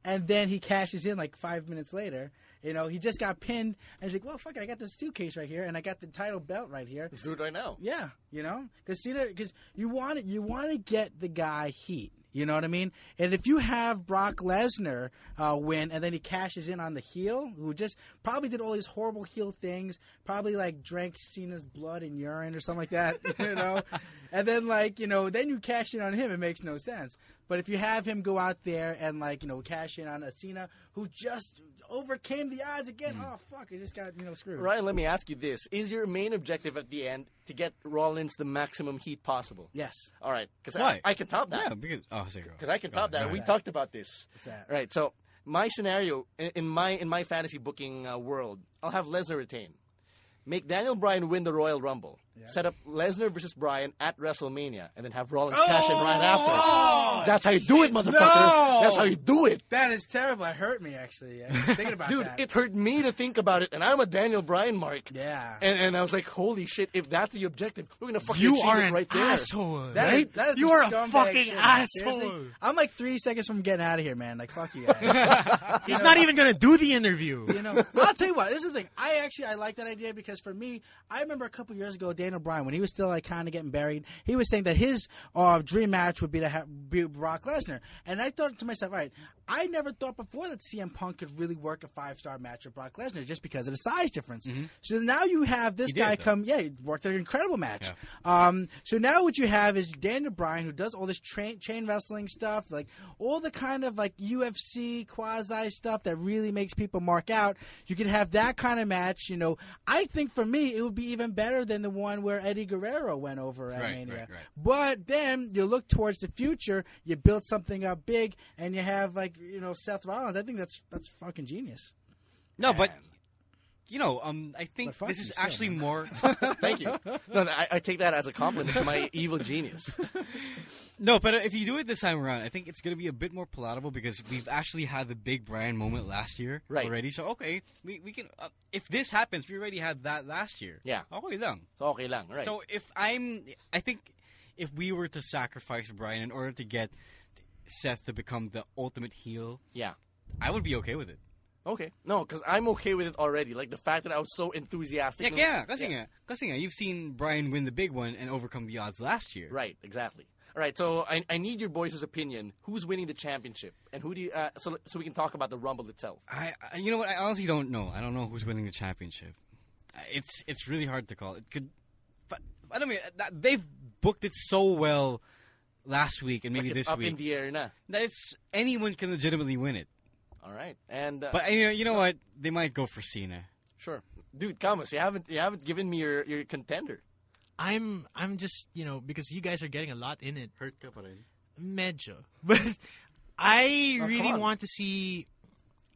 and then he cashes in like five minutes later, you know, he just got pinned, and he's like, "Well, fuck it, I got this suitcase right here, and I got the title belt right here." Let's do it right now. Yeah, you know, because Cena, because you want it, you want to get the guy heat. You know what I mean? And if you have Brock Lesnar uh, win, and then he cashes in on the heel, who just probably did all these horrible heel things, probably like drank Cena's blood and urine or something like that, you know, and then like you know, then you cash in on him, it makes no sense. But if you have him go out there and like you know cash in on a Cena who just overcame the odds again, oh fuck, it just got you know screwed. Ryan, let me ask you this: Is your main objective at the end to get Rollins the maximum heat possible? Yes. All right, because I, I can top that. Yeah, because oh, sorry, go. because I can Go top ahead, that. We ahead. talked about this. What's that? Right. So my scenario in, in my in my fantasy booking uh, world, I'll have Lesnar retain, make Daniel Bryan win the Royal Rumble, set up Lesnar versus Bryan at WrestleMania, and then have Rollins oh! cash in right after. That's how you do it, motherfucker. No! That's how you do it. That is terrible. It hurt me actually. Yeah. Thinking about Dude, that. it hurt me to think about it, and I'm a Daniel Bryan mark. Yeah. And, and I was like, holy shit, if that's the objective, we're going to fucking You achieve are it an right there. asshole. That is- Right? that is You are a fucking shit, asshole. Seriously? I'm like three seconds from getting out of here, man. Like fuck you guys. He's not even gonna do the interview. you know, I'll tell you what. This is the thing. I actually I like that idea because for me, I remember a couple years ago, Daniel Bryan when he was still like kind of getting buried, he was saying that his uh, dream match would be to have be Brock Lesnar, and I thought to myself, all right. I never thought before that CM Punk could really work a five star match with Brock Lesnar just because of the size difference. So now you have this He guy though. come, yeah, he worked an incredible match. Um, so now what you have is Daniel Bryan who does all this train, chain wrestling stuff, like all the kind of like UFC quasi stuff that really makes people mark out. You can have that kind of match. You know, I think for me it would be even better than the one where Eddie Guerrero went over at Right, Mania. right, right. But then you look towards the future, you build something up big, and you have like you know Seth Rollins. I think that's that's fucking genius. No, but you know, um, I think this is actually man. more. Thank you. No, no, I, I take that as a compliment to my evil genius. no, but if you do it this time around, I think it's gonna be a bit more palatable because we've actually had the big Bryan moment last year Right. already. So okay, we we can. Uh, if this happens, we already had that last year. Yeah. Okay, lang. So okay lang, right? So if I'm, I think if we were to sacrifice Bryan in order to get Seth to become the ultimate heel, yeah. I would be okay with it. Okay. No, because I'm okay with it already. Like the fact that I was so enthusiastic. Yeah, yeah, kasi nga, kasi nga, you've seen Bryan win the big one and overcome the odds last year. Right, exactly. All right, so I, I need your boys' opinion. Who's winning the championship, and who do you? Uh, so so we can talk about the Rumble itself. I, I, you know what? I honestly don't know. I don't know who's winning the championship. Uh, It's it's really hard to call. It could, but I don't mean that they've booked it so well last week and maybe Like this up week Up in the air na. that it's anyone can legitimately win it. All right, and uh, But you know, you know what? They might go for Cena. sure, dude, Camus, you haven't you haven't given me your, your contender. I'm I'm just you know because you guys are getting a lot in it. Hurt ka pa rin. Medyo, but I Oh, really want to see.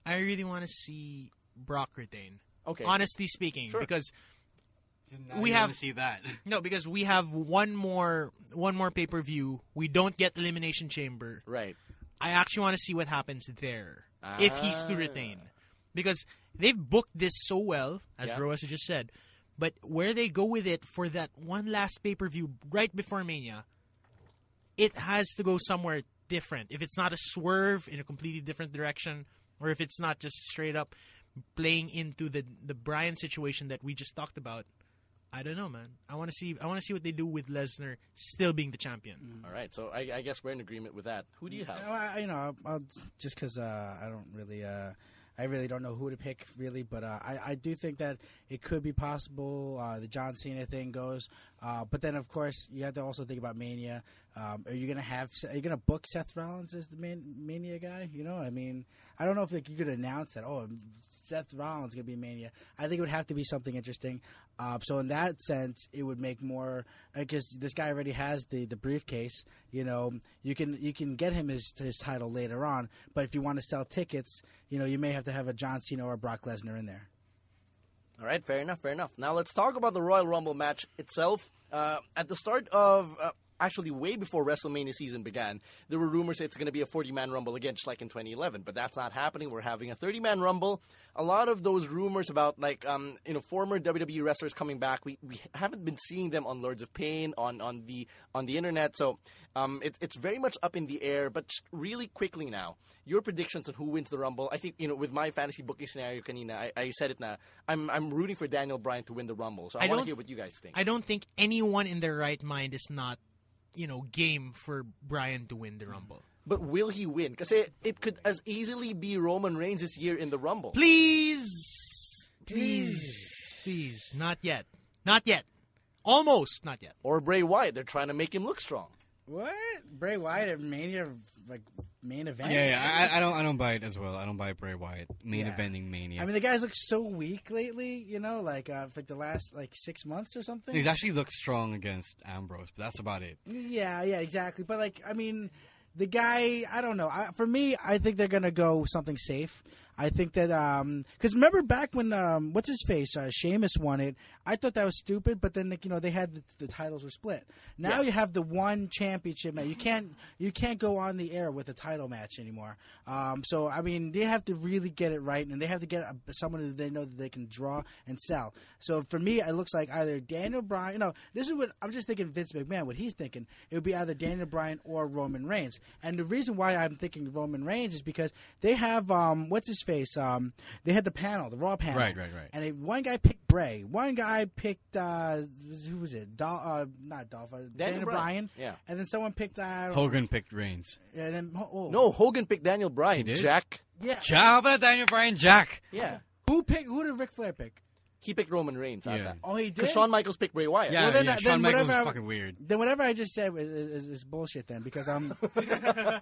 I really want to see Brock retain. Okay. Honestly speaking, Sure. because Now We have- wanna see that. no, because we have one more one more pay per view. We don't get elimination chamber. Right. I actually want to see what happens there if he's to Ah. retain, because they've booked this so well, as Yeah. Roas just said. But where they go with it for that one last pay per view right before Mania, it has to go somewhere different. If it's not a swerve in a completely different direction, or if it's not just straight up playing into the the Bryan situation that we just talked about, I don't know, man. I want to see. I want to see what they do with Lesnar still being the champion. All right. So I, I guess we're in agreement with that. Who do you have? I, you know, I'll, I'll, just because uh, I don't really, uh, I really don't know who to pick, really. But uh, I, I do think that it could be possible. Uh, the John Cena thing goes, uh, but then of course you have to also think about Mania. Um, are you gonna have? Are you gonna book Seth Rollins as the man, Mania guy? You know, I mean, I don't know if like, you could announce that. Oh, Seth Rollins gonna be Mania. I think it would have to be something interesting. Uh, so in that sense, it would make more because this guy already has the, the briefcase. You know, you can you can get him his his title later on. But if you want to sell tickets, you know, you may have to have a John Cena or Brock Lesnar in there. All right, fair enough, fair enough. Now let's talk about the Royal Rumble match itself. Uh, at the start of uh, actually way before WrestleMania season began, there were rumors it's going to be a 40 man Rumble again, just like in 2011. But that's not happening. We're having a 30 man Rumble. A lot of those rumors about like um, you know former WWE wrestlers coming back, we, we haven't been seeing them on Lords of Pain on on the on the internet. So um, it, it's very much up in the air. But really quickly now, your predictions on who wins the Rumble. I think you know with my fantasy booking scenario, kanina, I, I said it now. I'm I'm rooting for Daniel Bryan to win the Rumble. So I, I want to hear what you guys think. I don't think anyone in their right mind is not, you know, game for Bryan to win the Rumble. But will he win? Because it, it could as easily be Roman Reigns this year in the Rumble. Please, please, please, not yet, not yet, almost not yet. Or Bray Wyatt. They're trying to make him look strong. What? Bray Wyatt at Mania, like main event? Yeah, yeah. I, I don't. I don't buy it as well. I don't buy Bray Wyatt main Yeah. eventing mania. I mean, the guys look so weak lately. You know, like uh, for like the last like six months or something. he's actually looked strong against Ambrose, but that's about it. Yeah, yeah, exactly. But like, I mean, the guy, I don't know. I, for me, I think they're gonna go something safe. I think that because remember back when um, what's his face uh, Sheamus won it, I thought that was stupid. But then like, you know they had the, the titles were split. Now Yeah. you have the one championship match. You can't you can't go on the air with a title match anymore. Um, so I mean they have to really get it right, and they have to get a, someone that they know that they can draw and sell. So for me, it looks like either Daniel Bryan. You know, this is what I'm just thinking. Vince McMahon, what he's thinking, it would be either Daniel Bryan or Roman Reigns. And the reason why I'm thinking Roman Reigns is because they have um, what's his face. Um, they had the panel, the Raw panel. Right, right, right. And they, one guy picked Bray. One guy picked uh, who was it? Dol- uh, not Dolph. Uh, Daniel, Bryan. Bryan. Yeah. And then someone picked uh, Hogan picked Reigns. Yeah and then oh, No, Hogan picked Daniel Bryan. He did? Jack. yeah. How about Daniel Bryan? Jack. Yeah. Who picked? Who did Ric Flair pick? He picked Roman Reigns. Yeah. that. Oh, he did. Because Shawn Michaels picked Bray Wyatt. Yeah, Well, then- yeah. then Shawn Michaels is whatever- fucking weird. Then whatever I just said is, is, is bullshit. Then because I'm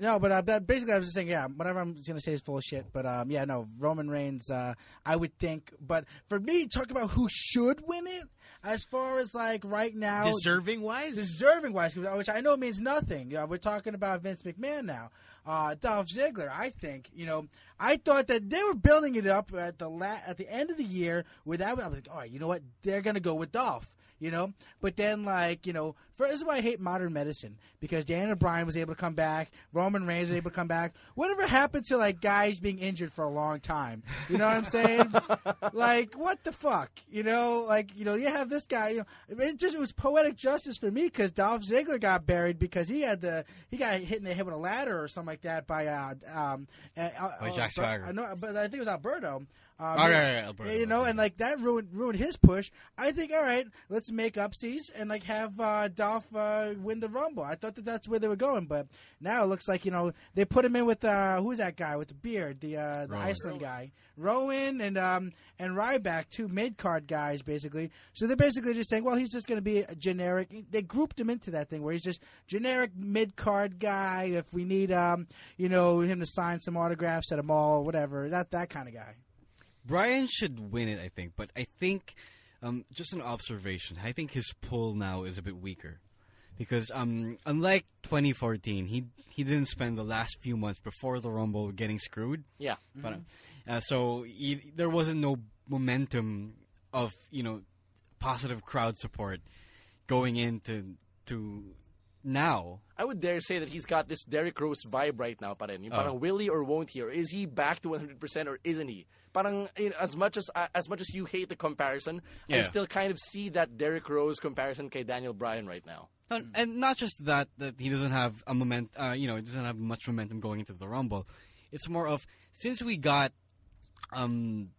no, but uh, basically I was just saying yeah, whatever I'm gonna say is bullshit. But um, yeah, no, Roman Reigns, uh, I would think. But for me, talk about who should win it. As far as like right now, Deserving wise, deserving wise, which I know means nothing. Yeah, we're talking about Vince McMahon now. Uh, Dolph Ziggler, I think you know. I thought that they were building it up at the la- at the end of the year. With that, I was like, all right, you know what? They're gonna go with Dolph. You know, but then like you know, for, this is why I hate modern medicine because Daniel Bryan was able to come back, Roman Reigns was able to come back. Whatever happened to like guys being injured for a long time? You know what I'm saying? like what the fuck? You know, like you know, you have this guy. You know, it just it was poetic justice for me because Dolph Ziggler got buried because he had the he got hit in the head with a ladder or something like that by uh um uh, By uh, Jack Swagger. I know, but I think it was Alberto. Um, yeah, right, right, you know, okay. and like that ruined ruined his push. I think, all right, let's make upsies and like have uh, Dolph uh, win the Rumble. I thought that that's where they were going, but now it looks like you know they put him in with uh, who's that guy with the beard, the uh, the Rowan. Iceland guy, Rowan and um and Ryback, two mid card guys basically. So they're basically just saying, well, he's just going to be a generic. They grouped him into that thing where he's just generic mid card guy. If we need um you know him to sign some autographs at a mall, or whatever, that that kind of guy. Bryan should win it, I think, but I think um, just an observation. I think his pull now is a bit weaker because um, unlike 2014, he he didn't spend the last few months before the Rumble getting screwed. Yeah. But, uh, so he, there wasn't no momentum of you know positive crowd support going into to now. I would dare say that he's got this Derrick Rose vibe right now. Yung Oh. parang will he or won't he? Or is he back to 100% or isn't he? Parang, you know, as much as uh, as much as you hate the comparison, I still kind of see that Derrick Rose comparison kay Daniel Bryan right now. And, and not just that that he doesn't have a moment, uh, you know, he doesn't have much momentum going into the Rumble. It's more of since we got, um,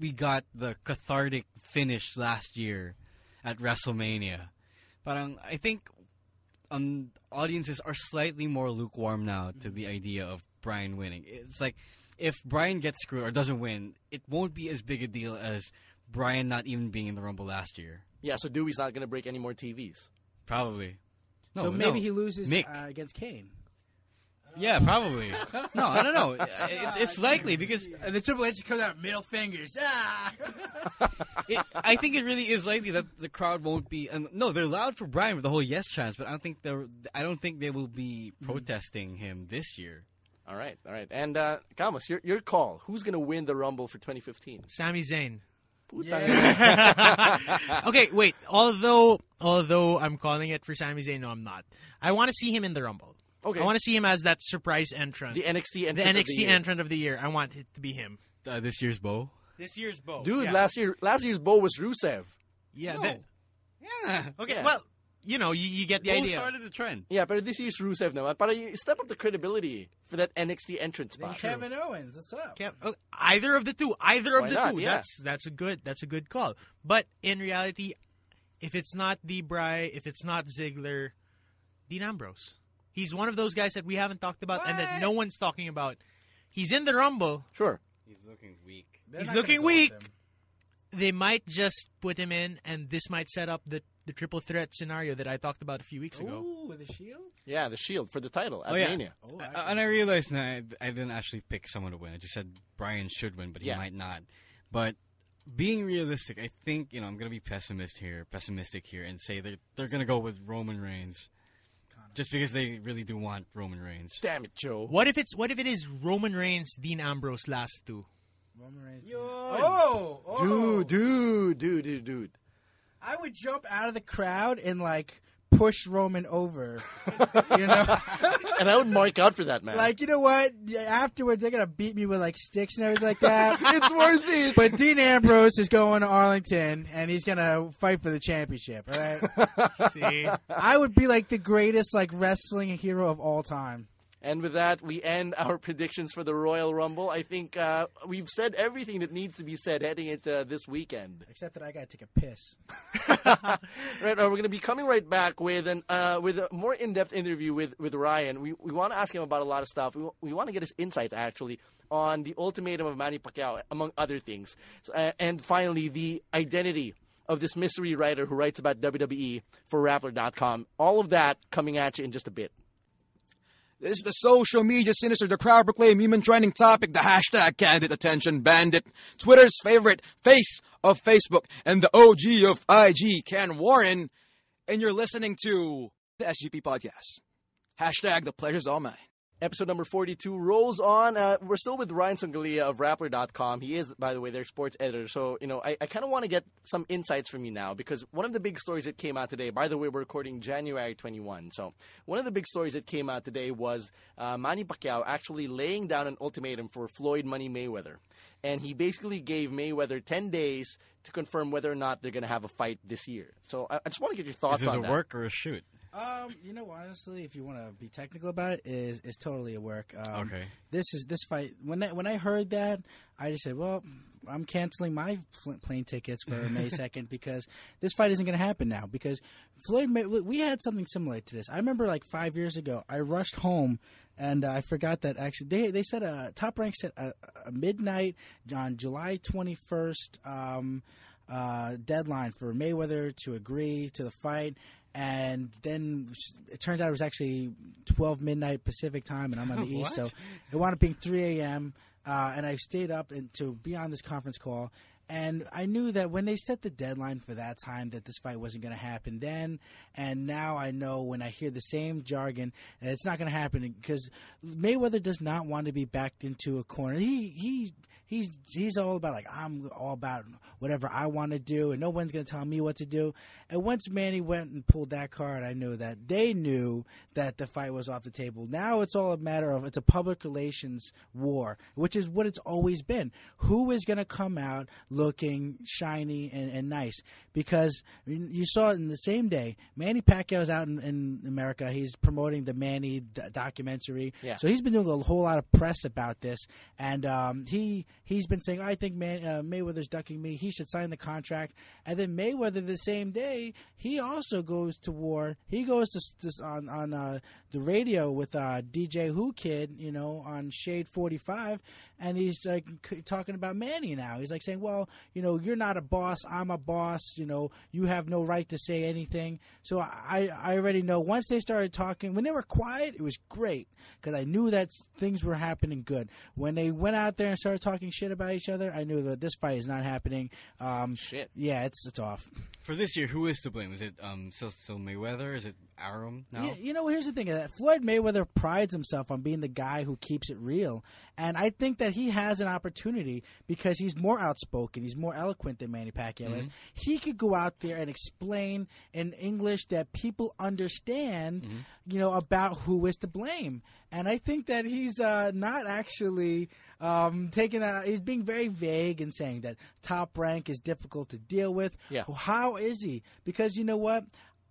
we got the cathartic finish last year at WrestleMania. But um, I think um, audiences are slightly more lukewarm now to the idea of Bryan winning. It's like if Bryan gets screwed or doesn't win, it won't be as big a deal as Bryan not even being in the Rumble last year. Yeah, so Dewey's not going to break any more TVs. Probably. No, so maybe no. he loses Mick. uh, against Kane. Yeah, probably. no, I don't know. It's, it's likely because And the Triple H comes out middle fingers. Ah! it, I think it really is likely that the crowd won't be. And no, they're loud for Bryan with the whole yes chance, but I don't think they're. I don't think they will be protesting him this year. All right, all right. And uh, Camus, your your call. Who's going to win the Rumble for 2015? Sami Zayn. okay, wait. Although although I'm calling it for Sami Zayn, no, I'm not. I want to see him in the Rumble. Okay. I want to see him as that surprise entrant. The NXT the entrant. of NXT the year. entrant of the year. I want it to be him. Uh, this year's Bo. This year's Bo. Dude, yeah. last year last year's Bo was Rusev. Yeah. No. that- Yeah. okay. Yeah. Well, you know, you, you get the Bo idea. started the trend. Yeah, but this is Rusev now. But you step up the credibility for that NXT entrant Then. Kevin Owens, what's up? Can't- okay, oh, either of the two. Either Why of the not? two. Yeah. That's that's a good that's a good call. But in reality, if it's not D. Bry, if it's not Ziggler, Dean Ambrose. He's one of those guys that we haven't talked about and that no one's talking about. He's in the Rumble. Sure. He's looking weak. They're He's looking weak. They might just put him in, and this might set up the the triple threat scenario that I talked about a few weeks ago. Ooh, with a shield? Yeah, the Shield for the title at Oh, yeah. Mania. Oh, Uh, I and I realized that I, I didn't actually pick someone to win. I just said Bryan should win, but he Yeah. might not. But being realistic, I think you know I'm gonna be pessimist here, pessimistic here, and say that they're gonna go with Roman Reigns, just because they really do want Roman Reigns. Damn it, Joe. What if it's what if it is Roman Reigns, Dean Ambrose last two? Roman Reigns. Yo. Oh, oh, Dude, dude, dude, dude, dude. I would jump out of the crowd and like push Roman over. you know, And I would mark out for that, man. like you know what? Afterwards, they're gonna beat me with like sticks and everything like that. it's worth it. But Dean Ambrose is going to Arlington and he's gonna fight for the championship. All right, See, I would be like the greatest like wrestling hero of all time. And with that, we end our predictions for the Royal Rumble. I think uh, we've said everything that needs to be said heading into this weekend. Except that I gotta take a piss. Right, uh, we're going to be coming right back with an uh, with a more in depth interview with with Ryan. We we want to ask him about a lot of stuff. We we want to get his insights actually on the ultimatum of Manny Pacquiao, among other things. So, uh, and finally, the identity of this mystery writer who writes about WWE for Rappler.com. All of that coming at you in just a bit. This is the social media sinister, the crowd proclaimed human trending topic, the hashtag candid attention bandit, Twitter's favorite face of Facebook, and the OG of IG, Ken Warren, and you're listening to the SGP podcast. Hashtag the pleasure's all mine. Episode number 42 rolls on. Uh, we're still with Ryan Songalia of Rappler.com. He is, by the way, their sports editor. So, you know, I, I kind of want to get some insights from you now because one of the big stories that came out today, by the way, we're recording January 21. So, one of the big stories that came out today was uh, Manny Pacquiao actually laying down an ultimatum for Floyd Money Mayweather. And he basically gave Mayweather 10 days to confirm whether or not they're going to have a fight this year. So, I, I just want to get your thoughts Is this on a that. work or a shoot? Um, you know, honestly, if you want to be technical about it, is is totally a work. Um, Okay. This is this fight. When I, when I heard that, I just said, well. I'm canceling my pl- plane tickets for May 2nd because this fight isn't going to happen now. Because Floyd, May- we had something similar to this. I remember like five years ago, I rushed home and uh, I forgot that actually they they said a top rank set a, a midnight on July 21st um, uh, deadline for Mayweather to agree to the fight. And then it turns out it was actually 12 midnight Pacific time, and I'm on the east, so it wound up being 3 a.m. Uh, and I stayed up and to be on this conference call. And I knew that when they set the deadline for that time, that this fight wasn't going to happen then. And now I know when I hear the same jargon, it's not going to happen because Mayweather does not want to be backed into a corner. He he he's he's all about like I'm all about whatever I want to do, and no one's going to tell me what to do. And once Manny went and pulled that card, I knew that they knew that the fight was off the table. Now it's all a matter of it's a public relations war, which is what it's always been. Who is going to come out looking shiny and, and nice? Because I mean, you saw it in the same day. Manny Pacquiao's out in, in America. He's promoting the Manny d- documentary. Yeah. So he's been doing a whole lot of press about this, and um, he he's been saying, "I think uh, Mayweather's ducking me. He should sign the contract." And then Mayweather, the same day, he also goes to war. He goes to, to on on uh, the radio with uh, DJ Whoo Kid, you know, on Shade Forty Five, and he's like talking about Manny now. He's like saying, "Well, you know, you're not a boss. I'm a boss. You know, you have no right to say anything." So I I already know once they started talking, when they were quiet, it was great because I knew that things were happening good. When they went out there and started talking shit about each other, I knew that this fight is not happening. Um, Shit. Yeah, it's it's off. For this year, who is to blame? Is it um still, still Mayweather? Is it Arum now? You, you know, here's the thing: that Floyd Mayweather prides himself on being the guy who keeps it real, and I think that he has an opportunity because he's more outspoken, he's more eloquent than Manny Pacquiao is. He could go out there and explain in English that people understand, you know, about who is to blame. And I think that he's uh, not actually um, taking that. He's being very vague and saying that top rank is difficult to deal with. Yeah. How is he? Because you know what?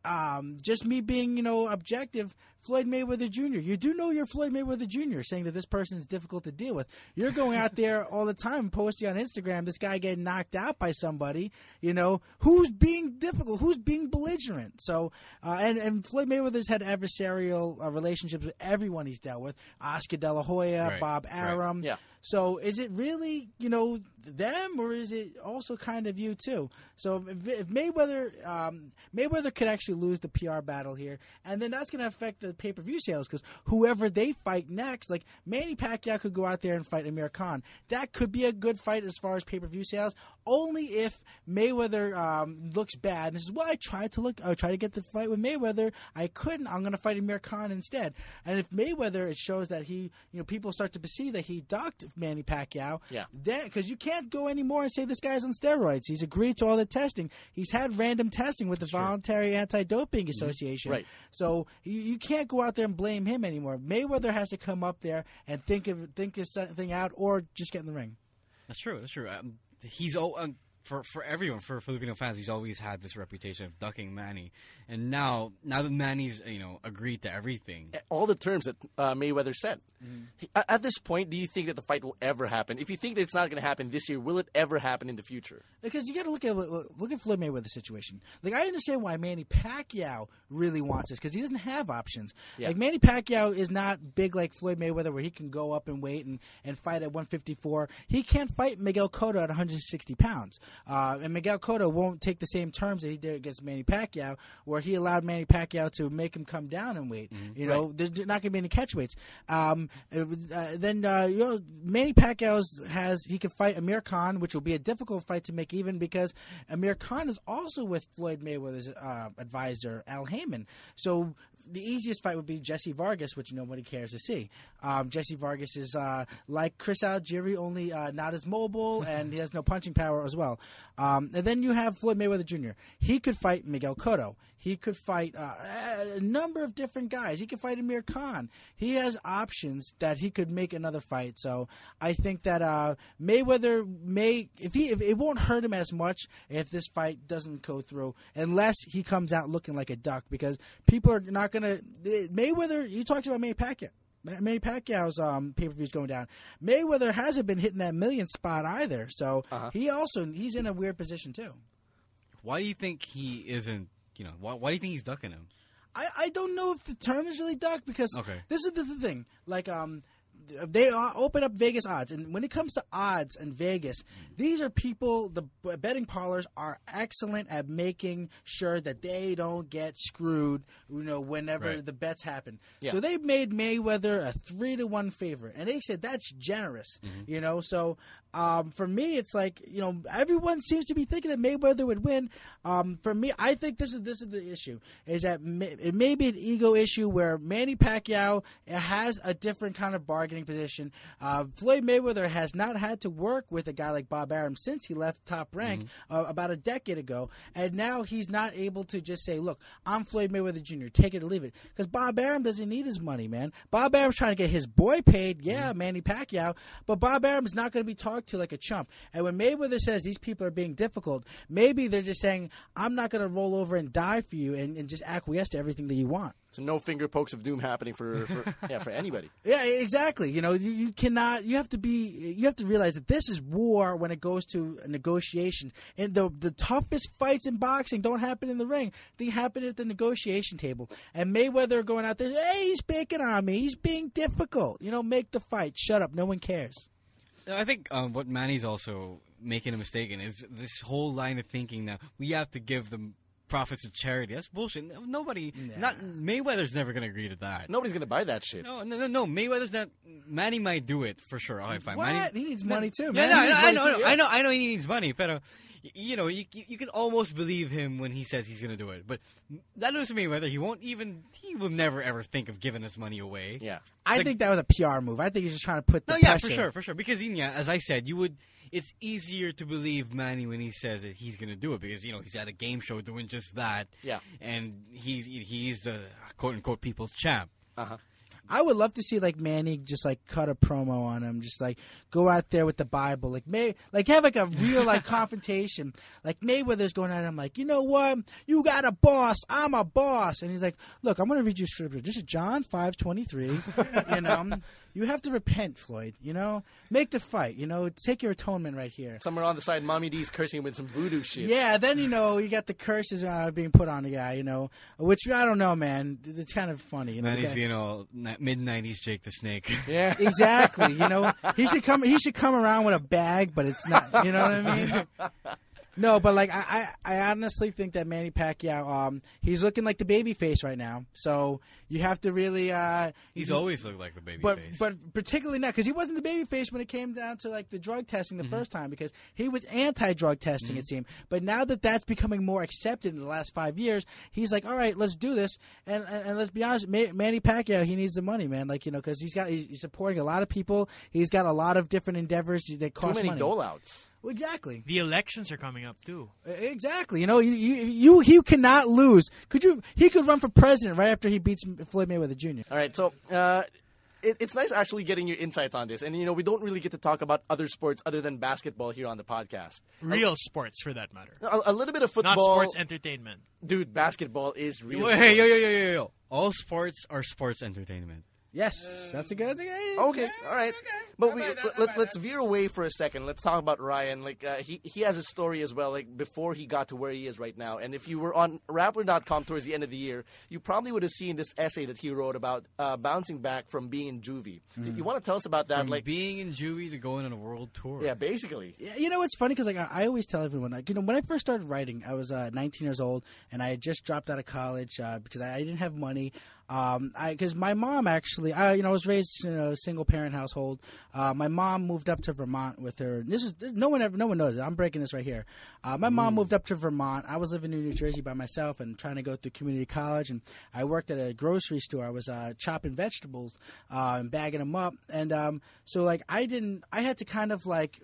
um, just me being, you know, objective, Floyd Mayweather Jr. You do know you're Floyd Mayweather Jr. saying that this person is difficult to deal with. You're going out there all the time posting on Instagram this guy getting knocked out by somebody. You know who's being difficult, who's being belligerent. So, uh, and and Floyd Mayweather's had adversarial uh, relationships with everyone he's dealt with: Oscar De La Hoya, Right, Bob right. Arum. Yeah. So is it really, you know, them or is it also kind of you too? So if, Mayweather, um, Mayweather could actually lose the PR battle here, and then that's going to affect the pay per view sales because whoever they fight next, like Manny Pacquiao could go out there and fight Amir Khan. That could be a good fight as far as pay per view sales, only if Mayweather um, looks bad and says, "Well, I tried to look, I tried to get the fight with Mayweather, I couldn't. I'm going to fight Amir Khan instead." And if Mayweather, it shows that he, you know, people start to perceive that he ducked Manny Pacquiao. Yeah. Then, because you can't go anymore and say this guy's on steroids. He's agreed to all the testing. He's had random testing with the Voluntary Anti-Doping Association. Right. So you, you can't go out there and blame him anymore. Mayweather has to come up there and think of think this thing out, or just get in the ring. That's true. That's true. Um, he's oh, um, for for everyone for Filipino fans. He's always had this reputation of ducking Manny, and now now that Manny's you know agreed to everything. all the terms that uh, Mayweather said. Mm-hmm. At, at this point, do you think that the fight will ever happen? If you think that it's not going to happen this year, will it ever happen in the future? Because you got to look at look at Floyd Mayweather's situation. Like I understand why Manny Pacquiao really wants this because he doesn't have options. Yeah. Like Manny Pacquiao is not big like Floyd Mayweather, where he can go up and wait and, and fight at 154. He can't fight Miguel Cotto at 160 pounds, uh, and Miguel Cotto won't take the same terms that he did against Manny Pacquiao, where he allowed Manny Pacquiao to make him come down and weight. You know, there's not going to be any catch weights. Um, uh, then uh, you know, Manny Pacquiao has he can fight Amir Khan, which will be a difficult fight to make even because Amir Khan is also with Floyd Mayweather's uh, advisor Al Haymon. So the easiest fight would be Jesse Vargas, which nobody cares to see. Um, Jesse Vargas is uh, like Chris Algieri, only uh, not as mobile, and he has no punching power as well. Um, and then you have Floyd Mayweather Jr. He could fight Miguel Cotto. He could fight uh, a number of different guys. He could fight Amir Khan. He has options that he could make another fight. So I think that uh, Mayweather may, if he, if it won't hurt him as much if this fight doesn't go through, unless he comes out looking like a duck, because people are not gonna. Mayweather, he talks about Manny Pacquiao. Manny Pacquiao's um, pay per views going down. Mayweather hasn't been hitting that million spot either, so he also he's in a weird position too. Why do you think he isn't? You know, why, why do you think he's ducking him? I, I don't know if the term is really duck because Okay. this is the, the thing. Like um, they open up Vegas odds, and when it comes to odds in Vegas, these are people. The betting parlors are excellent at making sure that they don't get screwed. You know, whenever Right. the bets happen. Yeah. So they made Mayweather a three to one favorite, and they said that's generous. Mm-hmm. You know, so um, for me, it's like you know everyone seems to be thinking that Mayweather would win. Um, for me, I think this is this is the issue: is that ma- it may be an ego issue where Manny Pacquiao has a different kind of bargaining position. Uh, Floyd Mayweather has not had to work with a guy like Bob Arum since he left Top Rank uh, about a decade ago, and now he's not able to just say, "Look, I'm Floyd Mayweather Jr. Take it or leave it," because Bob Arum doesn't need his money, man. Bob Arum's trying to get his boy paid, yeah, Manny Pacquiao, but Bob Arum's not going to be talked to like a chump. And when Mayweather says these people are being difficult, maybe they're just saying, "I'm not going to roll over and die for you and, and just acquiesce to everything that you want." So no finger pokes of doom happening for, for yeah for anybody. Yeah, exactly. You know, you, you cannot. You have to be. You have to realize that this is war when it goes to negotiation. And the the toughest fights in boxing don't happen in the ring. They happen at the negotiation table. And Mayweather going out there, hey, he's picking on me. He's being difficult. You know, make the fight. Shut up. No one cares. I think um, what Manny's also making a mistake in is this whole line of thinking that we have to give them profits to charity. That's bullshit. Nobody, not Mayweather's never gonna agree to that. Nobody's gonna buy that shit. No, no, no, no. Mayweather's not. Manny might do it for sure. All right, fine. What? Manny, he needs money too, Yeah, man. no, I, I money know, too, I know, yeah. I know, I know he needs money, but uh, you know, you, you you can almost believe him when he says he's gonna do it. But that doesn't mean whether he won't even. He will never ever think of giving us money away. Yeah. I Like- think that was a PR move. I think he's just trying to put the No, yeah, pressure. for sure, for sure. Because yeah, as I said, you would. It's easier to believe Manny when he says that he's going to do it because you know he's at a game show doing just that. Yeah. and he's he's the quote unquote people's champ. Uh huh. I would love to see like Manny just like cut a promo on him, just like go out there with the Bible, like May, like have like a real like confrontation. Like Mayweather's going at him, like you know what, you got a boss, I'm a boss, and he's like, look, I'm gonna read you scripture. This is John five twenty three. you know, you have to repent, Floyd. You know, make the fight. You know, take your atonement right here. Somewhere on the side, Mommy D's cursing him with some voodoo shit. Yeah, then you know you got the curses uh, being put on the guy, you know, which I don't know, man. It's kind of funny. You know, the Manny's guy- being all mid '90s Jake the Snake. Yeah. Exactly. You know, he should come. He should come around with a bag, but it's not. You know what I mean? No, but like I, I, I honestly think that Manny Pacquiao, um, he's looking like the baby face right now. So you have to really, uh, He's you- always looked like the baby but face. but particularly now because he wasn't the baby face when it came down to like the drug testing the Mm-hmm. first time because he was anti-drug testing it seemed but now that that's becoming more accepted in the last five years he's like all right let's do this and and, and let's be honest Ma- Manny Pacquiao he needs the money man like you know because he's got he's, he's supporting a lot of people he's got a lot of different endeavors that cost Too many money dole outs. Well, exactly The elections are coming up too. exactly you know you, you you he cannot lose could you he could run for president right after he beats Floyd Mayweather Jr. All right, so uh, it, it's nice actually getting your insights on this, and you know we don't really get to talk about other sports other than basketball here on the podcast. Real sports, for that matter. A, a little bit of football, Not sports entertainment. dude. Basketball is real. Wait, hey, yo, yo, yo, yo, yo! All sports are sports entertainment. Yes that's a good, that's a good Okay, all right. But we, let, let, us veer away for a second. Let's talk about Ryan. Like uh, he he has a story as well. Like before he got to where he is right now. And if you were on Rappler.com towards the end of the year, you probably would have seen this essay that he wrote about uh, bouncing back from being in juvie. Do You want to tell us about that? From like, being in juvie to going on a world tour. yeah, basically. Yeah, you know it's funny because like I, I always tell everyone like you know when I first started writing I was uh, 19 years old and I had just dropped out of college uh, because I, I didn't have money. Um, I because my mom actually I you know I was raised in a single parent household. Uh, my mom moved up to Vermont with her. This is no one ever no one knows it. I'm breaking this right here. Uh, my mom moved up to Vermont. I was living in New Jersey by myself and trying to go through community college. And I worked at a grocery store. I was uh, chopping vegetables uh, and bagging them up. And um, so like I didn't I had to kind of like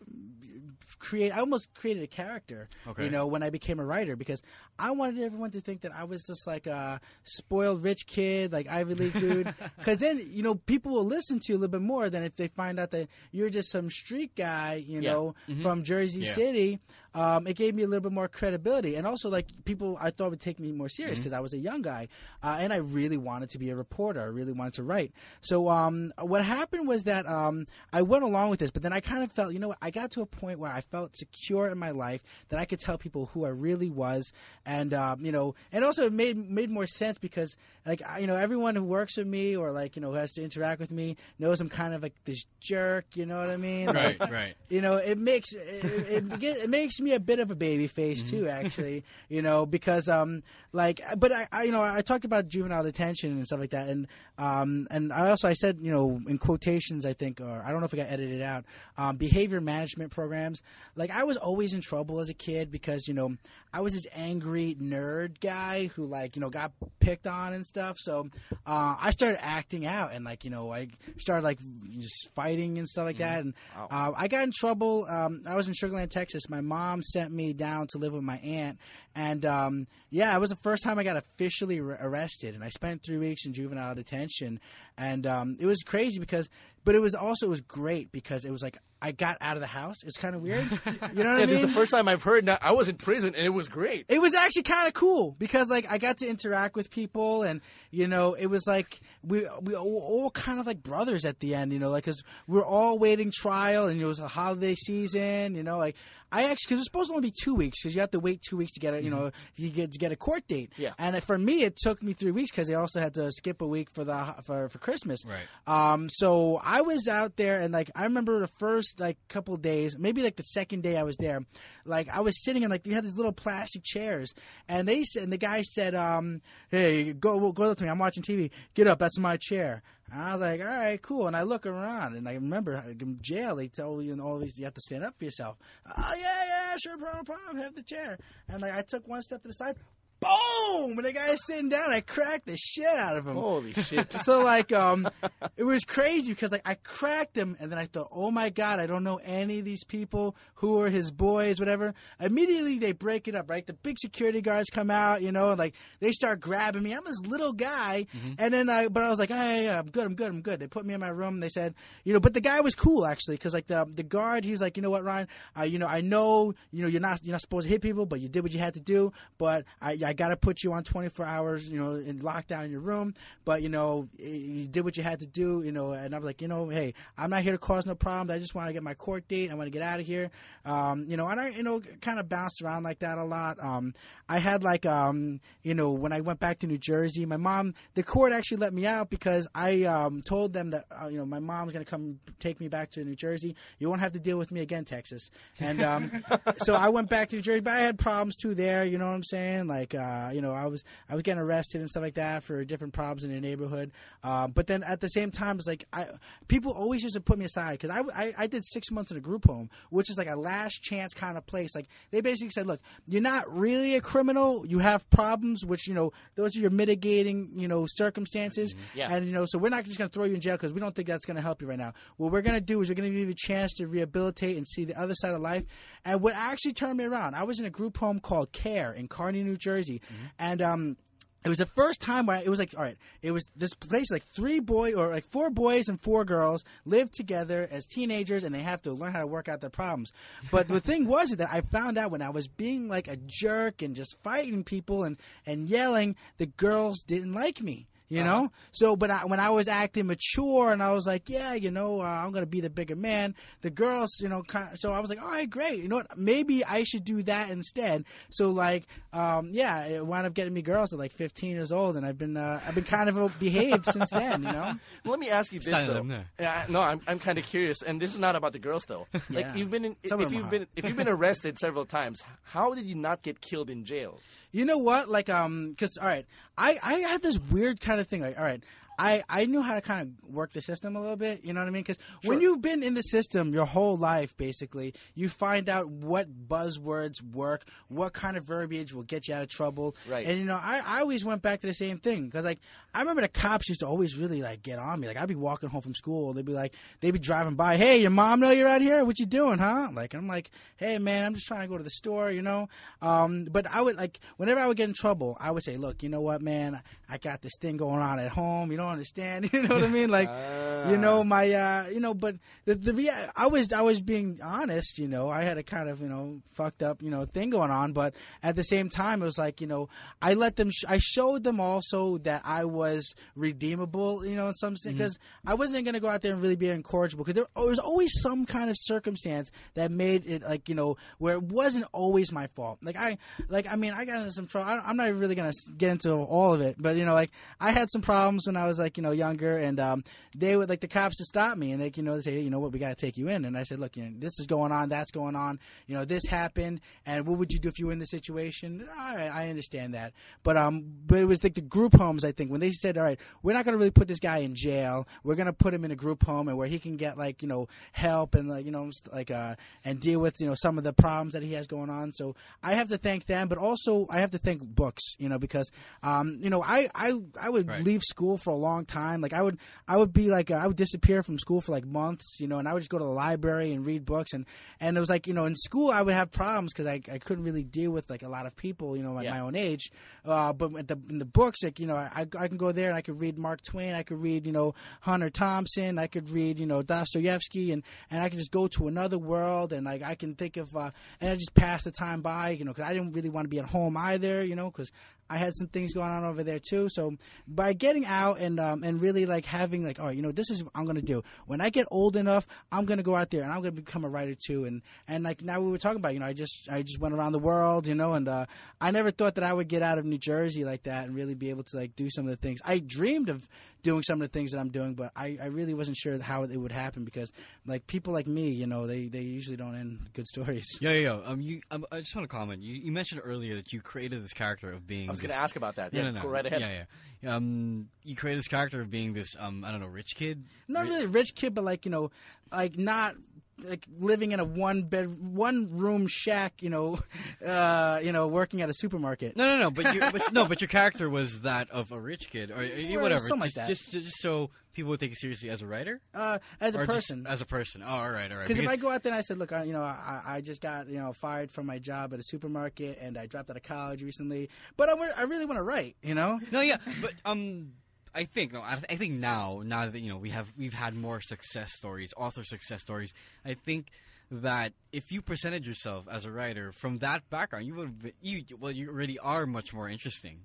create I almost created a character Okay. you know when I became a writer because I wanted everyone to think that I was just like a spoiled rich kid like Ivy League dude because then you know people will listen to you a little bit more than if they find out that you're just some street guy you Yeah. know mm-hmm. from Jersey Yeah. City um, it gave me a little bit more credibility. And also like people I thought would take me more serious Mm-hmm. because I was a young guy uh, and I really wanted to be a reporter. I really wanted to write. So um, what happened was that um, I went along with this but then I kind of felt you know what? I got to a point where I felt secure in my life that I could tell people who I really was. And um, you know and also it made made more sense because like you know everyone who works with me or like you know who has to interact with me knows I'm kind of like this jerk you know what I mean? Right, Like, right. you know it makes it, it, it, makes me a bit of a baby face too actually you know because um like but I, I you know I talked about juvenile detention and stuff like that and um and I also I said you know in quotations I think or I don't know if it got edited out um, behavior management programs. Like I was always in trouble as a kid because you know I was this angry nerd guy who like you know got picked on and stuff. So uh, I started acting out and like you know I started like just fighting and stuff like that. And uh, I got in trouble um, I was in Sugarland Texas. My mom sent me down to live with my aunt. And um, yeah it was the first time I got officially re- arrested. And I spent three weeks in juvenile detention. And um, it was crazy because but it was also it was great because it was like I got out of the house. It's kind of weird. You know what Yeah, I this mean? is the first time I've heard. Now I was in prison and it was great. it was actually kind of cool because like I got to interact with people and you know it was like we we all, kind of like brothers at the end you know like because we're all waiting trial and it was a holiday season you know like I actually because it's supposed to only be two weeks because you have to wait two weeks to get a you know you get to get a court date. Yeah. And for me, it took me three weeks because they also had to skip a week for the for for Christmas. Right. Um. So I was out there and like I remember the first like couple days, maybe like the second day I was there, like I was sitting in like you had these little plastic chairs, and they said and the guy said, um, hey, go go up to me. I'm watching TV. Get up. That's my chair. And I was like, all right, cool. And I look around, and I remember in jail, they tell you and all these, you have to stand up for yourself. Oh yeah, yeah, sure, no problem. Have the chair. And like, I took one step to the side. Boom! And the guy is sitting down. I cracked the shit out of him. Holy shit. So like, um, it was crazy because like I cracked him, and then I thought, oh my god, I don't know any of these people who are his boys, whatever. Immediately they break it up, right? The big security guards come out, you know, and like they start grabbing me. I'm this little guy, and then I, but I was like, hey, I'm good, I'm good, I'm good. They put me in my room. They said, you know, but the guy was cool actually because like the the guard, he was like, you know what, Ryan, uh, you know, I know, you know, you're not you're not supposed to hit people, but you did what you had to do. But I I got to put you on 24 hours, you know, in lockdown in your room. But you know, you did what you had to do, you know. And I'm like, you know, hey, I'm not here to cause no problems. I just want to get my court date. I want to get out of here, um, you know. And I, you know, kind of bounced around like that a lot. Um, I had like, um, you know, when I went back to New Jersey, my mom, the court actually let me out because I um, told them that, uh, you know, my mom's gonna come take me back to New Jersey. You won't have to deal with me again, Texas. And um, so I went back to New Jersey, but I had problems too there. You know what I'm saying? Like, uh, you know, I was I was getting arrested and stuff like that for different problems in the neighborhood. Um, but then at the same time, it's like I people always used to put me aside because I, I I did six months in a group home, which is like a last chance kind of place. Like they basically said, look, you're not really a criminal. You have problems, which you know those are your mitigating you know circumstances. Yeah. And you know, so we're not just going to throw you in jail because we don't think that's going to help you right now. What we're going to do is we're going to give you a chance to rehabilitate and see the other side of life. And what actually turned me around, I was in a group home called Care in Kearny, New Jersey, and um. It was the first time where I, it was like, all right, it was this place like three boy or like four boys and four girls live together as teenagers and they have to learn how to work out their problems. But the thing was that I found out when I was being like a jerk and just fighting people and, and yelling, the girls didn't like me. You know, so but I, when I was acting mature and I was like, yeah, you know, uh, I'm gonna be the bigger man. The girls, you know, kind of, so I was like, all right, great. You know what? Maybe I should do that instead. So like, um, yeah, it wound up getting me girls at like 15 years old, and I've been uh, I've been kind of behaved since then. You know. Let me ask you this Style though. them there. Yeah, no, I'm I'm kind of curious, and this is not about the girls though. Like Yeah. you've been in, Some if you've are. been if you've been arrested several times, how did you not get killed in jail? You know what? Like, um, because all right, I I had this weird kind of thing. Like, all right, I I knew how to kind of work the system a little bit. You know what I mean? Because when you've been in the system your whole life, basically, you find out what buzzwords work, what kind of verbiage will get you out of trouble. Right. And you know, I I always went back to the same thing because like I remember the cops used to always really like get on me. Like I'd be walking home from school, they'd be like they'd be driving by, hey, your mom know you're out here? What you doing, huh? Like I'm like, hey man, I'm just trying to go to the store, you know. Um, but I would like whenever I would get in trouble, I would say, look, you know what, man, I got this thing going on at home. You don't understand, you know what I mean? Like, you know my, uh, you know, but the the rea- I was I was being honest, you know. I had a kind of you know fucked up you know thing going on, but at the same time, it was like you know I let them, sh- I showed them also that I was redeemable, you know, in some sense, because I wasn't going to go out there and really be incorrigible, because there, was always some kind of circumstance that made it like you know where it wasn't always my fault. Like I, like I mean, I got into some trouble. I, I'm not really going to get into all of it, but you know, like I had some problems when I was like you know younger, and um, they would like the cops to stop me, and they you know they say, hey, you know what, we got to take you in, and I said, look, you know, this is going on, that's going on, you know, this happened, and what would you do if you were in this situation? All right, I understand that, but um, but it was like the group homes. I think when they said, all right, we're not going to really put this guy in jail, we're going to put him in a group home, and where he can get like you know help and like you know like uh and deal with you know some of the problems that he has going on. So I have to thank them, but also I have to thank books, you know, because um you know I I I would Right. leave school for a long time. Like I would I would be like uh, I would disappear from school for like months, you know, and I would just go to the library and read books and and it was like you know in school I would have problems because I I couldn't really deal with like a lot of people, you know, at Yeah. my own age. Uh, but the in the books, like you know, I I can go there and I could read Mark Twain, I could read you know Hunter Thompson, I could read you know Dostoevsky, and and I could just go to another world and like I can think of uh, and I just pass the time by, you know, because I didn't really want to be at home either, you know, because I had some things going on over there too. So by getting out and um, and really like having like, all right, you know, this is what I'm gonna do. When I get old enough, I'm gonna go out there and I'm gonna become a writer too. And and like now we were talking about, you know, I just I just went around the world, you know, and uh, I never thought that I would get out of New Jersey like that and really be able to like do some of the things I dreamed of doing some of the things that I'm doing, but I, I really wasn't sure how it would happen because like people like me, you know, they, they usually don't end good stories. Yeah, yeah. yo. Um, you, um, I just want to comment. You, you mentioned earlier that you created this character of being. I was going to ask about that. No, Yeah, no, no. Go right ahead. Yeah, yeah. Um, you created this character of being this, um, I don't know, rich kid. Not really a rich kid, but like you know, like not like living in a one bed, one room shack, you know, uh, you know, working at a supermarket. No, no, no. But, you, but no, but your character was that of a rich kid, or, or whatever. something like just, that. Just, just so people would take it seriously as a writer, Uh, as a or person, as a person. Oh, all right, all right. Because if I go out there and I said, look, I, you know, I, I just got you know fired from my job at a supermarket and I dropped out of college recently, but I, I really want to write, you know. No, yeah, but um, I think no, I, I think now, now that you know we have we've had more success stories, author success stories. I think that if you presented yourself as a writer from that background, you would you well, you already are much more interesting.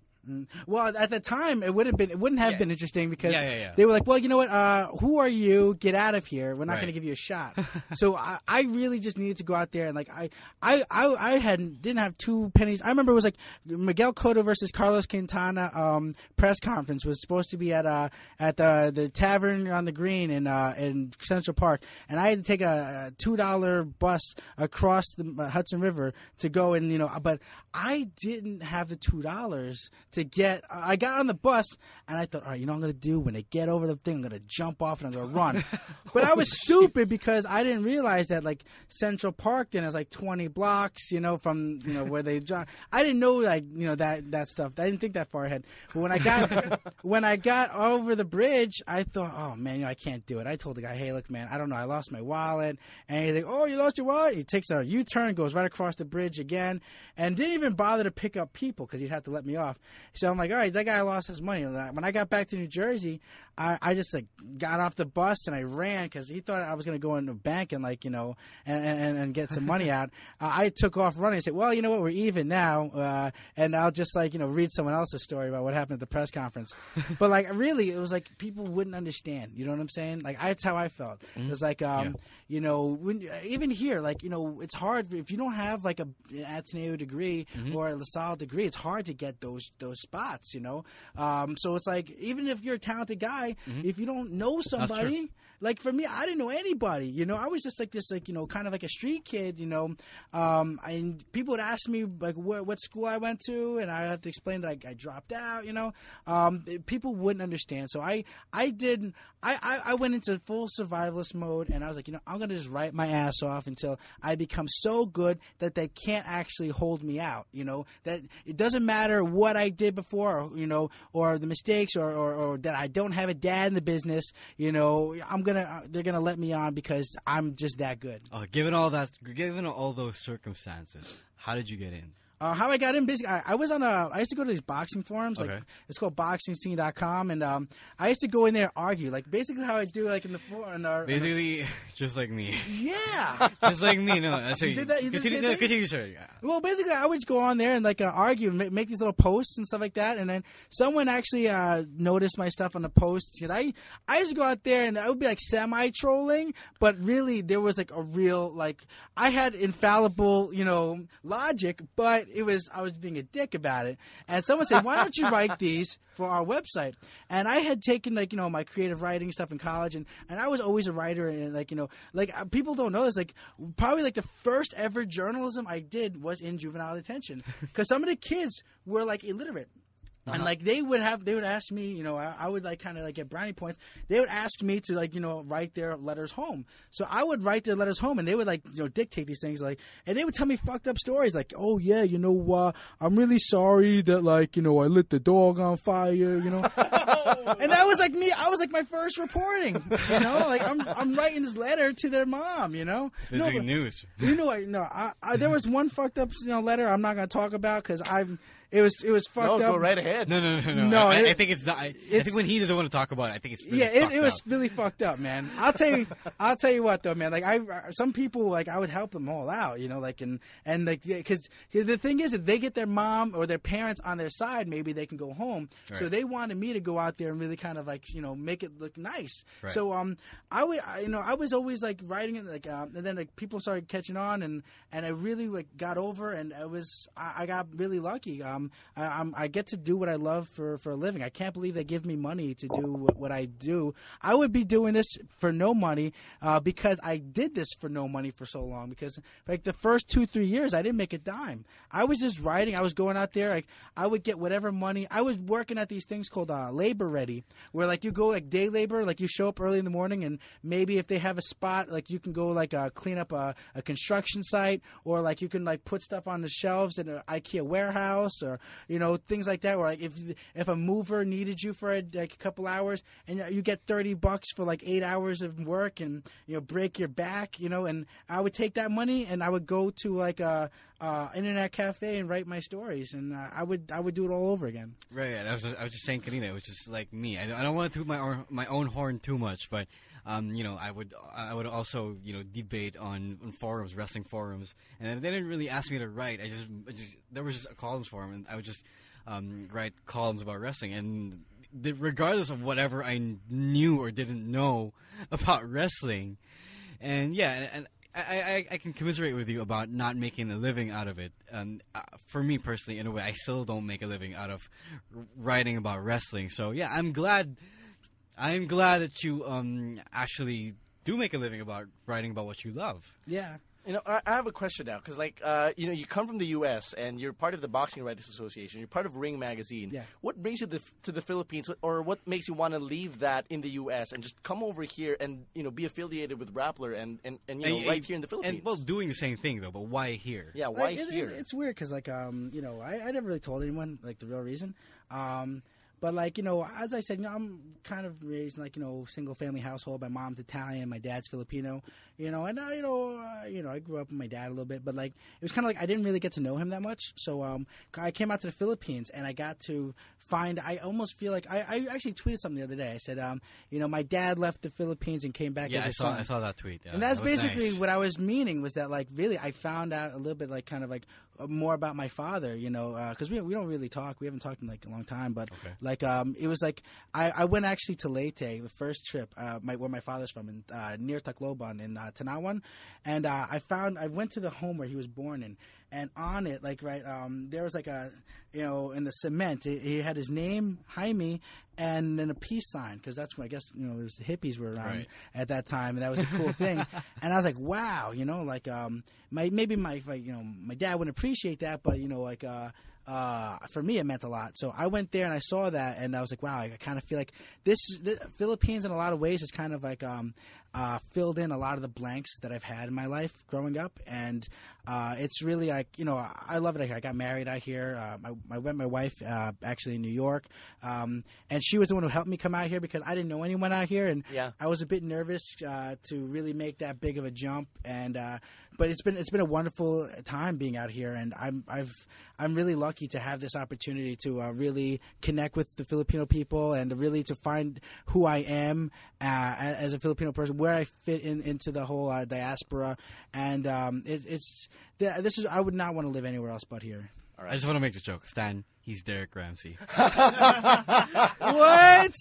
Well, at the time, it would have been it wouldn't have Yeah. been interesting because Yeah, yeah, they were like, "Well, you know what? Uh, who are you? Get out of here. We're not Right. going to give you a shot." so I, I really just needed to go out there and like I I I, I had didn't have two pennies. I remember it was like Miguel Cotto versus Carlos Quintana um, press conference was supposed to be at uh at the the tavern on the green in uh in Central Park, and I had to take a, a two dollar bus across the uh, Hudson River to go and you know, but I didn't have the two dollars to get. I got on the bus and I thought, all right, you know, what I'm gonna do when they get over the thing, I'm gonna jump off and I'm gonna run. but I was oh, stupid because I didn't realize that like Central Park then is like 20 blocks, you know, from you know where they. jo- I didn't know like you know that that stuff. I didn't think that far ahead. But when I got when I got over the bridge, I thought, oh man, you know, I can't do it. I told the guy, hey, look, man, I don't know, I lost my wallet, and he's like, oh, you lost your wallet. He takes a U-turn, goes right across the bridge again, and didn't even bother to pick up people because he'd have to let me off. So I'm like, all right, that guy lost his money. When I got back to New Jersey, I, I just like got off the bus and I ran because he thought I was going to go into a bank and like you know and and, and get some money out. Uh, I took off running. I said, well, you know what, we're even now, uh, and I'll just like you know read someone else's story about what happened at the press conference. but like really, it was like people wouldn't understand. You know what I'm saying? Like that's how I felt. It was like um, you know when even here like you know it's hard if you don't have like a an Ateneo degree or a LaSalle degree. It's hard to get those those spots. You know, um, so it's like even if you're a talented guy, if you don't know somebody. Like for me, I didn't know anybody. You know, I was just like this, like you know, kind of like a street kid. You know, um, and people would ask me like what, what school I went to, and I had to explain that I, I dropped out. You know, um, people wouldn't understand. So I, I did, I, I, I went into full survivalist mode, and I was like, you know, I'm gonna just write my ass off until I become so good that they can't actually hold me out. You know, that it doesn't matter what I did before, or, you know, or the mistakes, or, or, or that I don't have a dad in the business. You know, I'm gonna, uh, they're gonna let me on because I'm just that good. Uh, given all that, given all those circumstances, how did you get in? Uh, how I got in, basically, I, I was on a. I used to go to these boxing forums, like Okay. it's called BoxingScene.com, and um, I used to go in there and argue, like basically how I do, like in the for in our, in our- Basically, just like me, yeah. just like me. No, that's You did that- you did the continue, no, continue, sir. Yeah. Well, basically, I would just go on there and like uh, argue and ma- make these little posts and stuff like that. And then someone actually uh, noticed my stuff on the post. And I I used to go out there and I would be like semi trolling, but really there was like a real like I had infallible you know logic, but it was I was being a dick about it. And someone said, "Why don't you write these for our website?" And I had taken like you know my creative writing stuff in college, and and I was always a writer, and like you know like uh, people don't know this, like probably like the first ever journalism I did was in juvenile detention because some of the kids were like illiterate. And like they would have, they would ask me, you know, I, I would like kind of like get brownie points. They would ask me to like, you know, write their letters home. So I would write their letters home, and they would like, you know, dictate these things, like, and they would tell me fucked up stories, like, oh yeah, you know, uh, I'm really sorry that like, you know, I lit the dog on fire, you know. and that was like me. I was like my first reporting, you know, like I'm I'm writing this letter to their mom, you know. It's but- news. you know, what? no, I, I, there was one fucked up you know letter I'm not gonna talk about because I'm. It was it was fucked No, up. go right ahead. No, no, no, no. No, I, it- I think it's not. I, I think when he doesn't want to talk about it, I think it's really yeah, it, it was up. really fucked up, man. I'll tell you, I'll tell you what though, man. Like I, some people like I would help them all out, you know, like and and like because the thing is, if they get their mom or their parents on their side, maybe they can go home. So they wanted me to go out there and really kind of like you know make it look nice. Right. So um, I would, I, you know, I was always like writing it like, um, and then like people started catching on, and and I really like got over, and I was, I, I got really lucky. Um, I, I'm, I get to do what I love for for a living. I can't believe they give me money to do what, what I do. I would be doing this for no money, uh, because I did this for no money for so long. Because like the first two three years, I didn't make a dime. I was just writing. I was going out there. Like I would get whatever money. I was working at these things called uh, labor ready, where like you go like day labor, like you show up early in the morning, and maybe if they have a spot, like you can go like uh, clean up a, a construction site, or like you can like put stuff on the shelves in an IKEA warehouse, or you know things like that. Where like if if a mover needed you for like a couple hours, and you get thirty bucks for like eight hours of work, and you know break your back, you know, and I would take that money and I would go to like a uh, internet cafe and write my stories, and uh, I would I would do it all over again. Right, I was I was just saying, Karina, was just like me. I, I don't want to toot my own, my own horn too much, but um, you know, I would I would also you know debate on, on forums, wrestling forums, and they didn't really ask me to write. I just, I just there was just a columns forum, and I would just um, write columns about wrestling, and the, regardless of whatever I knew or didn't know about wrestling, and yeah, and. and I, I, I can commiserate with you about not making a living out of it. Um, uh, for me personally, in a way, I still don't make a living out of writing about wrestling. So yeah, I'm glad. I'm glad that you um actually do make a living about writing about what you love. Yeah. You know, I, I have a question now because, like, uh, you know, you come from the U.S. and you're part of the Boxing Writers Association. You're part of Ring Magazine. Yeah. What brings you the, to the Philippines, or what makes you want to leave that in the U.S. and just come over here and you know be affiliated with Rappler and and, and you know And- right and- here in the Philippines? And well, doing the same thing though, but why here? yeah, why Like, it- here? it- it's weird because like um you know I, I never really told anyone like the real reason. Um, but like you know as I said, you know I'm kind of raised in like you know single family household. My mom's Italian, my dad's Filipino. You know, and uh, you know uh, you know I grew up with my dad a little bit, but like it was kind of like I didn't really get to know him that much. So um I came out to the Philippines and I got to find. I almost feel like I, I actually tweeted something the other day. I said um you know my dad left the Philippines and came back Yeah, as I a saw son. I saw that tweet. Yeah, And that's that basically nice. what I was meaning was that like really I found out a little bit like kind of like uh, more about my father, you know, because we we don't really talk. We haven't talked in like a long time, but Okay. like um it was like I, I went actually to Leyte the first trip, uh, my where my father's from in uh, near Tacloban in uh, Tanauan, and uh, I found I went to the home where he was born in, and on it like right um there was like a you know in the cement he, he had his name Jaime and then a peace sign because that's when I guess you know the hippies were around Right. at that time, and that was a cool thing. And I was like, wow, you know, like um, my maybe my like, you know my dad wouldn't appreciate that, but you know, like uh, uh, for me it meant a lot. So I went there and I saw that, and I was like, wow, I kind of feel like this the Philippines in a lot of ways is kind of like um, uh, filled in a lot of the blanks that I've had in my life growing up, and uh, it's really like you know I love it out here. I got married out here. Uh, I, I met my wife uh, actually in New York, um, and she was the one who helped me come out here because I didn't know anyone out here, and Yeah. I was a bit nervous uh, to really make that big of a jump, and uh, but it's been it's been a wonderful time being out here, and I'm I've I'm really lucky to have this opportunity to uh, really connect with the Filipino people and really to find who I am uh, as a Filipino person, where I fit in into the whole uh, diaspora, and um, it, it's th- this is I would not want to live anywhere else but here. I just want to make the joke. Stan, he's Derek Ramsey. What?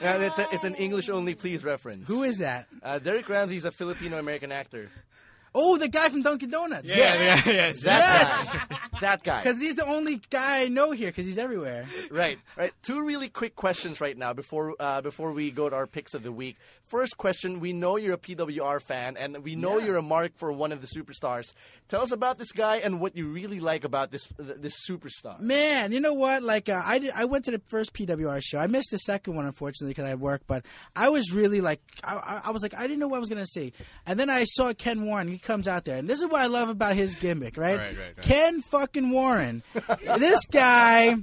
Yeah, it's, a, it's an English only please reference. Who is that? Uh, Derek Ramsey is a Filipino American actor. Oh, the guy from Dunkin' Donuts. Yes. yes. That Yes. guy. that guy. Because he's the only guy I know here because he's everywhere. Right, right. Two really quick questions right now before uh, before we go to our picks of the week. First question: We know you're a PWR fan, and we know Yeah. you're a mark for one of the superstars. Tell us about this guy and what you really like about this this superstar. Man, you know what? Like, uh, I did, I went to the first PWR show. I missed the second one, unfortunately, because I had work. But I was really like, I, I- I was like, I didn't know what I was gonna see. And then I saw Ken Warren. Comes out there, and this is what I love about his gimmick, right? Right, right, right. Ken fucking Warren. this guy.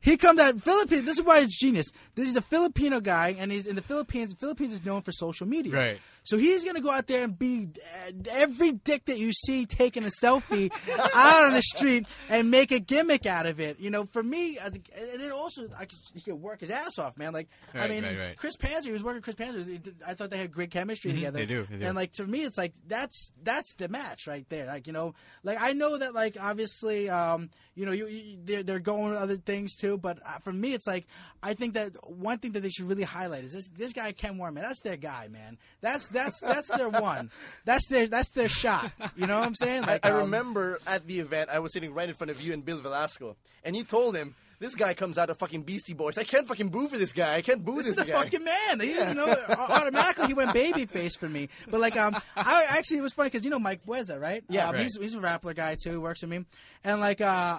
He comes out Philippines. This is why it's genius. This is a Filipino guy, and he's in the Philippines. The Philippines is known for social media. Right. So he's gonna go out there and be uh, every dick that you see taking a selfie out on the street and make a gimmick out of it. You know, for me, and it also I could, he could work his ass off, man. Like I mean, right, right. Chris Panzer, he was working with Chris Panzer. I thought they had great chemistry together. Mm-hmm. they do, they do. And like to me, it's like that's that's the match right there. Like you know, like I know that like obviously, um, you know, you, you they're, they're going with other things too. But uh, for me, it's like I think that one thing that they should really highlight is this this guy Ken Warren, man. That's their guy, man. That's that's that's their one. That's their that's their shot. You know what I'm saying? I, I um, remember at the event, I was sitting right in front of you and Bill Velasco, and you told him, "This guy comes out of fucking Beastie Boys. I can't fucking boo for this guy. I can't boo This this, is the guy." fucking man. He, You know, automatically he went baby face for me. But like, um, I actually it was funny because you know Mike Bueza, right? Yeah. um, Right. He's he's a rapper guy too. He works with me, and like, uh,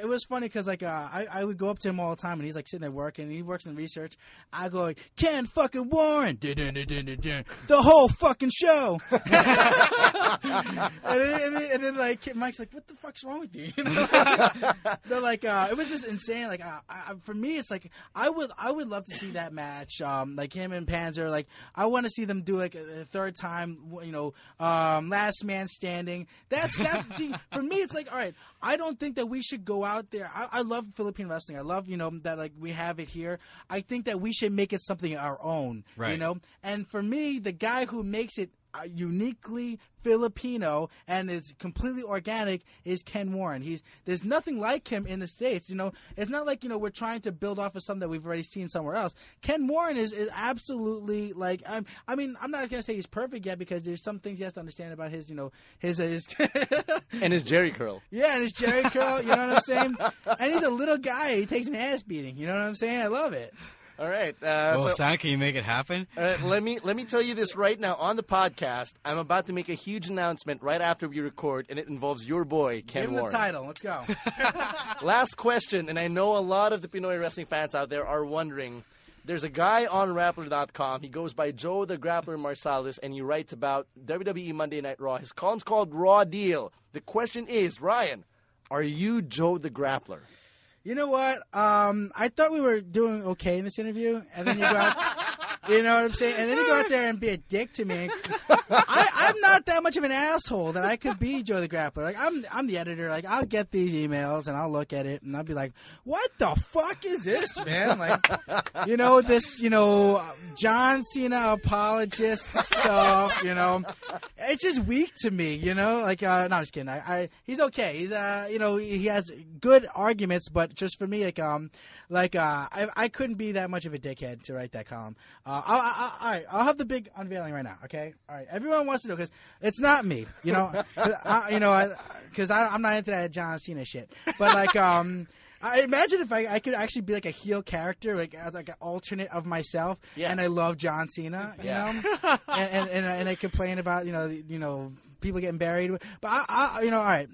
it was funny because like, uh, I I would go up to him all the time, and he's like sitting there working. And he works in research. I go, Ken fucking Warren, the whole fucking show. and, then, and, then, and then like Mike's like, "What the fuck's wrong with you?" You know, they're like, uh, it was just insane. Like, uh, I, for me, it's like I would, I would love to see that match. Um, like him and Panzer. Like, I want to see them do like a, a third time. You know, um, last man standing. That's that. see, for me, it's like, all right. I don't think that we should go out there. I, I love Philippine wrestling. I love, you know, that like we have it here. I think that we should make it something our own. Right. You know, and for me, the guy who makes it uniquely Filipino and it's completely organic is Ken Warren. He's there's nothing like him in the states. You know, it's not like you know we're trying to build off of something that we've already seen somewhere else. Ken Warren is, is absolutely like I'm. I mean, I'm not gonna say he's perfect yet because there's some things he has to understand about his. You know, his his. and his Jheri curl. Yeah, and his Jheri curl, you know what I'm saying? And he's a little guy. He takes an ass beating. You know what I'm saying? I love it. All right. Uh, Well, so- Sam, can you make it happen? All right, let me let me tell you this right now on the podcast. I'm about to make a huge announcement right after we record, and it involves your boy Ken Give him Warren. the title. Let's go. Last question, and I know a lot of the Pinoy wrestling fans out there are wondering. There's a guy on Rappler.com. He goes by Joe the Grappler Marsalis, and he writes about WWE Monday Night Raw. His column's called Raw Deal. The question is, Ryan, are you Joe the Grappler? You know what? Um, I thought we were doing okay in this interview, and then you go. You know what I'm saying? And then you go out there and be a dick to me. I, I'm not that much of an asshole that I could be Joe the Grappler. Like I'm, I'm the editor. Like I'll get these emails and I'll look at it and I'll be like, "What the fuck is this, man?" Like, you know, this, you know, John Cena apologist stuff. You know, it's just weak to me. You know, like, uh, no, I'm just kidding. I, I, he's okay. He's, uh, you know, he has good arguments, but just for me, like, um, like, uh, I, I couldn't be that much of a dickhead to write that column. Uh, I'll, I, I, all right, I'll have the big unveiling right now. Okay, all right. Everyone wants to know because it's not me. You know, I, you know, because I, I'm not into that John Cena shit. But like, um. I imagine if I, I could actually be like a heel character, like as like an alternate of myself, Yeah. and I love John Cena, you Yeah. know, and, and and and I complain about you know the- you know people getting buried, but I, I you know all right,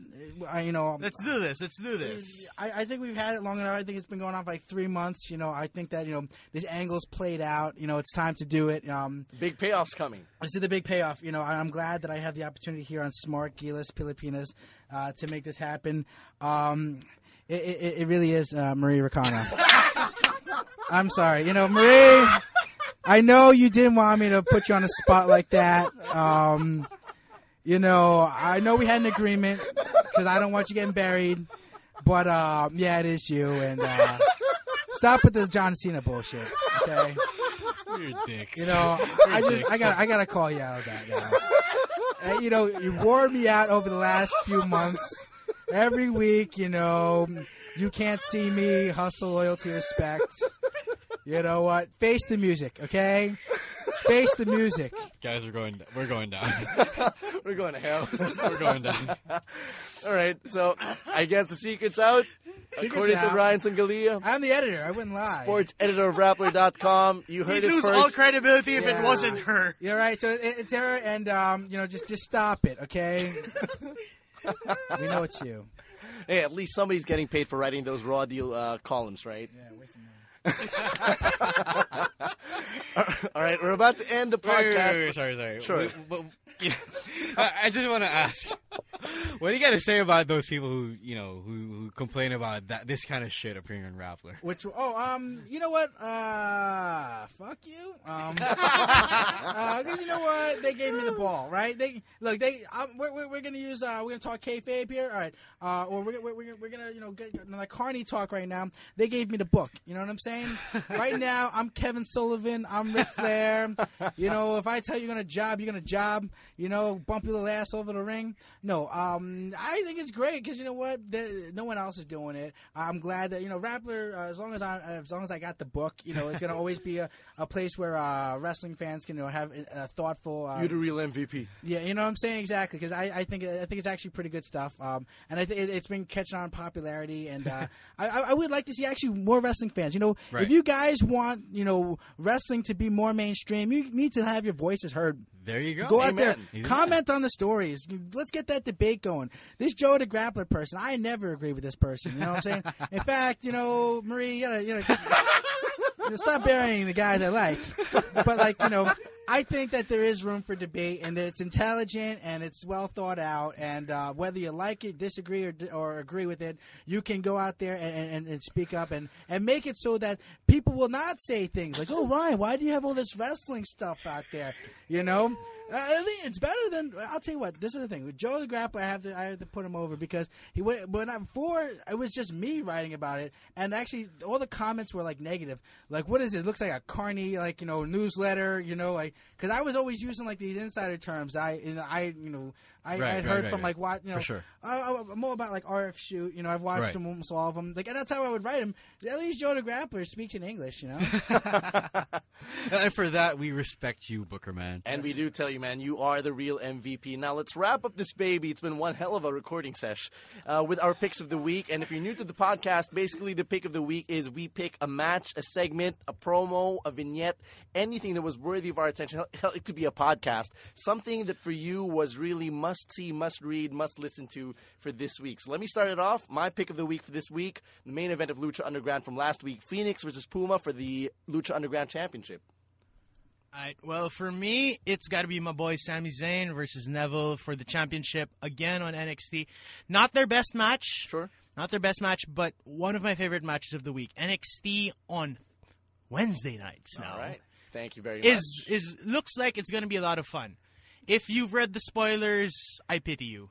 I, you know Let's do this. Let's do this. I, I think we've had it long enough. I think it's been going on for like three months. You know, I think that you know this angle's played out. You know, it's time to do it. Um, Big payoffs coming. I see the big payoff. You know, I'm glad that I have the opportunity here on Smart Gilas Pilipinas uh, to make this happen. Um, it, it, it really is uh, Marie Ricano. I'm sorry. You know, Marie, I know you didn't want me to put you on a spot like that. Um, you know, I know we had an agreement because I don't want you getting buried. But uh, yeah, it is you. And uh, stop with the John Cena bullshit. Okay. You're dicks. You know, I just I got I got to call you out of that. Uh, you know, you wore me out over the last few months. Every week, you know, you can't see me. Hustle, loyalty, respect. You know what? Face the music, okay? Face the music. Guys, we're going. We're going down. We're going to hell. we're going down. All right, so I guess the secret's out. According to out. Ryan Songalia, I'm the editor. I wouldn't lie. sports editor of Rappler.com. You heard He'd it lose first. all credibility if Yeah. it wasn't her. You're right. So it, it's her, and um, you know, just just stop it, okay? we know it's you. Hey, at least somebody's getting paid for writing those raw deal uh, columns, right? Yeah, waste of money. All right, we're about to end the Wait, wait, podcast. wait, wait, sorry, sorry. Sure. Wait, but, you know, I, I just want to ask, what do you got to say about those people who you know who, who complain about that this kind of shit appearing on Rappler? Which oh um you know what? Uh fuck you. Um because you know what? They gave me the ball right? They look they um, we're, we're, we're gonna use uh we're gonna talk kayfabe here. All right. Uh or we're, we're, we're, we're gonna you know get like carny talk right now. They gave me the book. You know what I'm saying right now I'm Kevin Sullivan. I'm Ric Flair. You know if I tell you you're gonna job you're gonna job. You know bump your little ass over the ring. No um I think it's great because you know what? The, no one else is doing it. I'm glad that you know Rappler uh, as long as I as long as I got the book you know it's gonna always be a, a place where uh, wrestling fans can you know, have a, a thoughtful uh, You the real MVP. yeah, you know what I'm saying? Exactly because I, I think I think it's actually pretty good stuff. Um, and I think it, it's been catching on popularity, and uh, I I would like to see actually more wrestling fans. You know, Right. if you guys want you know wrestling to be more mainstream, you need to have your voices heard. There you go. Go out there, He's comment on the stories. Let's get that debate going. This Joe the Grappler person, I never agree with this person. You know what I'm saying? In fact, you know, Marie, you gotta, you know, know, stop burying the guys I like. But like, you know, I think that there is room for debate, and that it's intelligent and it's well thought out. And uh, whether you like it, disagree, or, or agree with it, you can go out there and, and, and speak up and, and make it so that people will not say things like, "Oh, Ryan, why do you have all this wrestling stuff out there?" You know. I think it's better than I'll tell you what. This is the thing with Joe the Grappler. I have to I have to put him over because he went when I before it was just me writing about it, and actually all the comments were like negative. Like, what is it looks like a carny like you know newsletter. You know, like because I was always using like these insider terms. I you know, I you know I Right, I right, heard right, from like what you know For sure. I, I'm more about like RF shoot. You know, I've watched Right. them almost all of them. Like, and that's how I would write them. At least Joe the Grappler speaks in English. You know. and for that, we respect you, Booker man. And we do tell you, man, you are the real MVP. Now let's wrap up this baby. It's been one hell of a recording sesh uh, with our picks of the week. And if you're new to the podcast, basically the pick of the week is we pick a match, a segment, a promo, a vignette, anything that was worthy of our attention. It could be a podcast, something that for you was really must see, must read, must listen to for this week. So let me start it off. My pick of the week for this week, the main event of Lucha Underground from last week, Fenix versus Puma for the Lucha Underground Championship. All right. Well, for me, it's got to be my boy Sami Zayn versus Neville for the championship again on NXT. Not their best match. Sure. Not their best match, but one of my favorite matches of the week. NXT on Wednesday nights now. All right. Thank you very much. Is is looks like it's going to be a lot of fun. If you've read the spoilers, I pity you.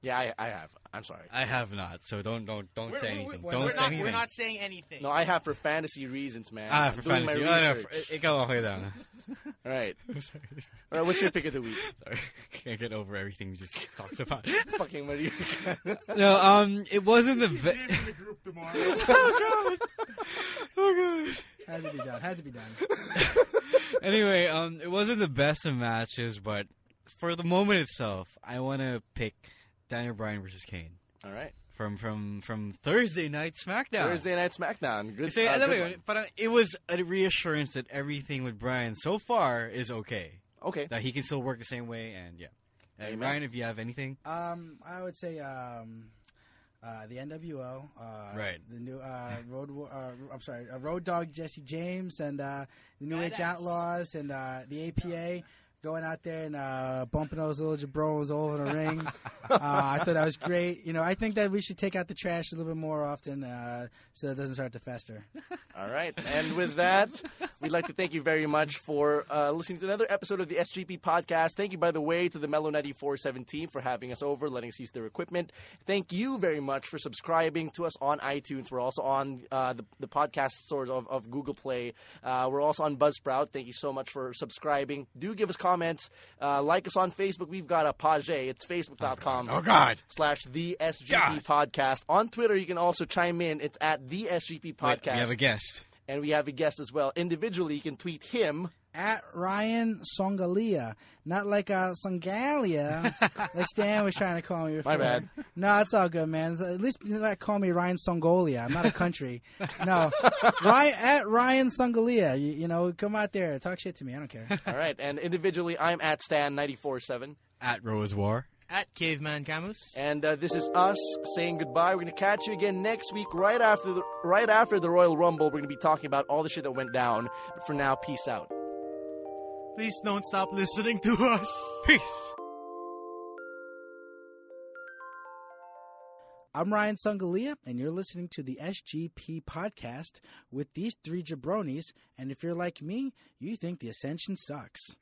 Yeah, I, I have. I'm sorry. I have not, so don't don't don't say anything. we're don't we're say not anything. we're not saying anything. No, I have for fantasy reasons, man. Ah, I'm for doing fantasy. My Oh, no, research. for, ikaw okay lang. All right. Sorry. All right. What's your pick of the week? Sorry. Can't get over everything we just talked about. Fucking Maria. no, um, it wasn't the. Ve- Had to be done. Had to be done. anyway, um, it wasn't the best of matches, but for the moment itself, I want to pick Daniel Bryan versus Kane All right. from from from Thursday Night SmackDown. Thursday Night SmackDown. Good. Say, uh, alam mo good yun, parang it was a reassurance that everything with Bryan so far is okay. Okay. That he can still work the same way, and yeah. And Ryan, if you have anything, Um, I would say um, uh, the NWO, uh, Right. The new uh, Road, Wa- uh, I'm sorry, uh, Road Dog Jesse James and uh, the New Age Outlaws and uh, the APA going out there and uh, bumping those little jabronis all in the ring. uh, I thought that was great. You know, I think that we should take out the trash a little bit more often uh, so it doesn't start to fester. All right. And with that, we'd like to thank you very much for uh, listening to another episode of the SGP podcast. Thank you, by the way, to the Mellow 9417 for having us over, letting us use their equipment. Thank you very much for subscribing to us on iTunes. We're also on uh, the, the podcast stores of, of Google Play. Uh, we're also on Buzzsprout. Thank you so much for subscribing. Do give us comments. Uh, like us on Facebook. We've got a page. It's facebook.com. Oh, God. Slash the SGP God. podcast. On Twitter, you can also chime in. It's at the SGP podcast Wait, we have a guest. and we have a guest as well. Individually, you can tweet him. At Ryan Songalia, not like a Songalia, like Stan was trying to call me before. My bad. No, it's all good, man. At least do not call me Ryan Songolia. I'm not a country. no, Ryan at Ryan Songalia. You, you know, come out there, talk shit to me. I don't care. All right, and individually, I'm at Stan ninety four seven At Rose War. At Caveman Camus. And uh, this is us saying goodbye. We're going to catch you again next week, right after the, right after the Royal Rumble. We're going to be talking about all the shit that went down. But for now, peace out. Please don't stop listening to us. Peace. I'm Ryan Songalia, and you're listening to the SGP podcast with these three jabronis. And if you're like me, you think the Ascension sucks.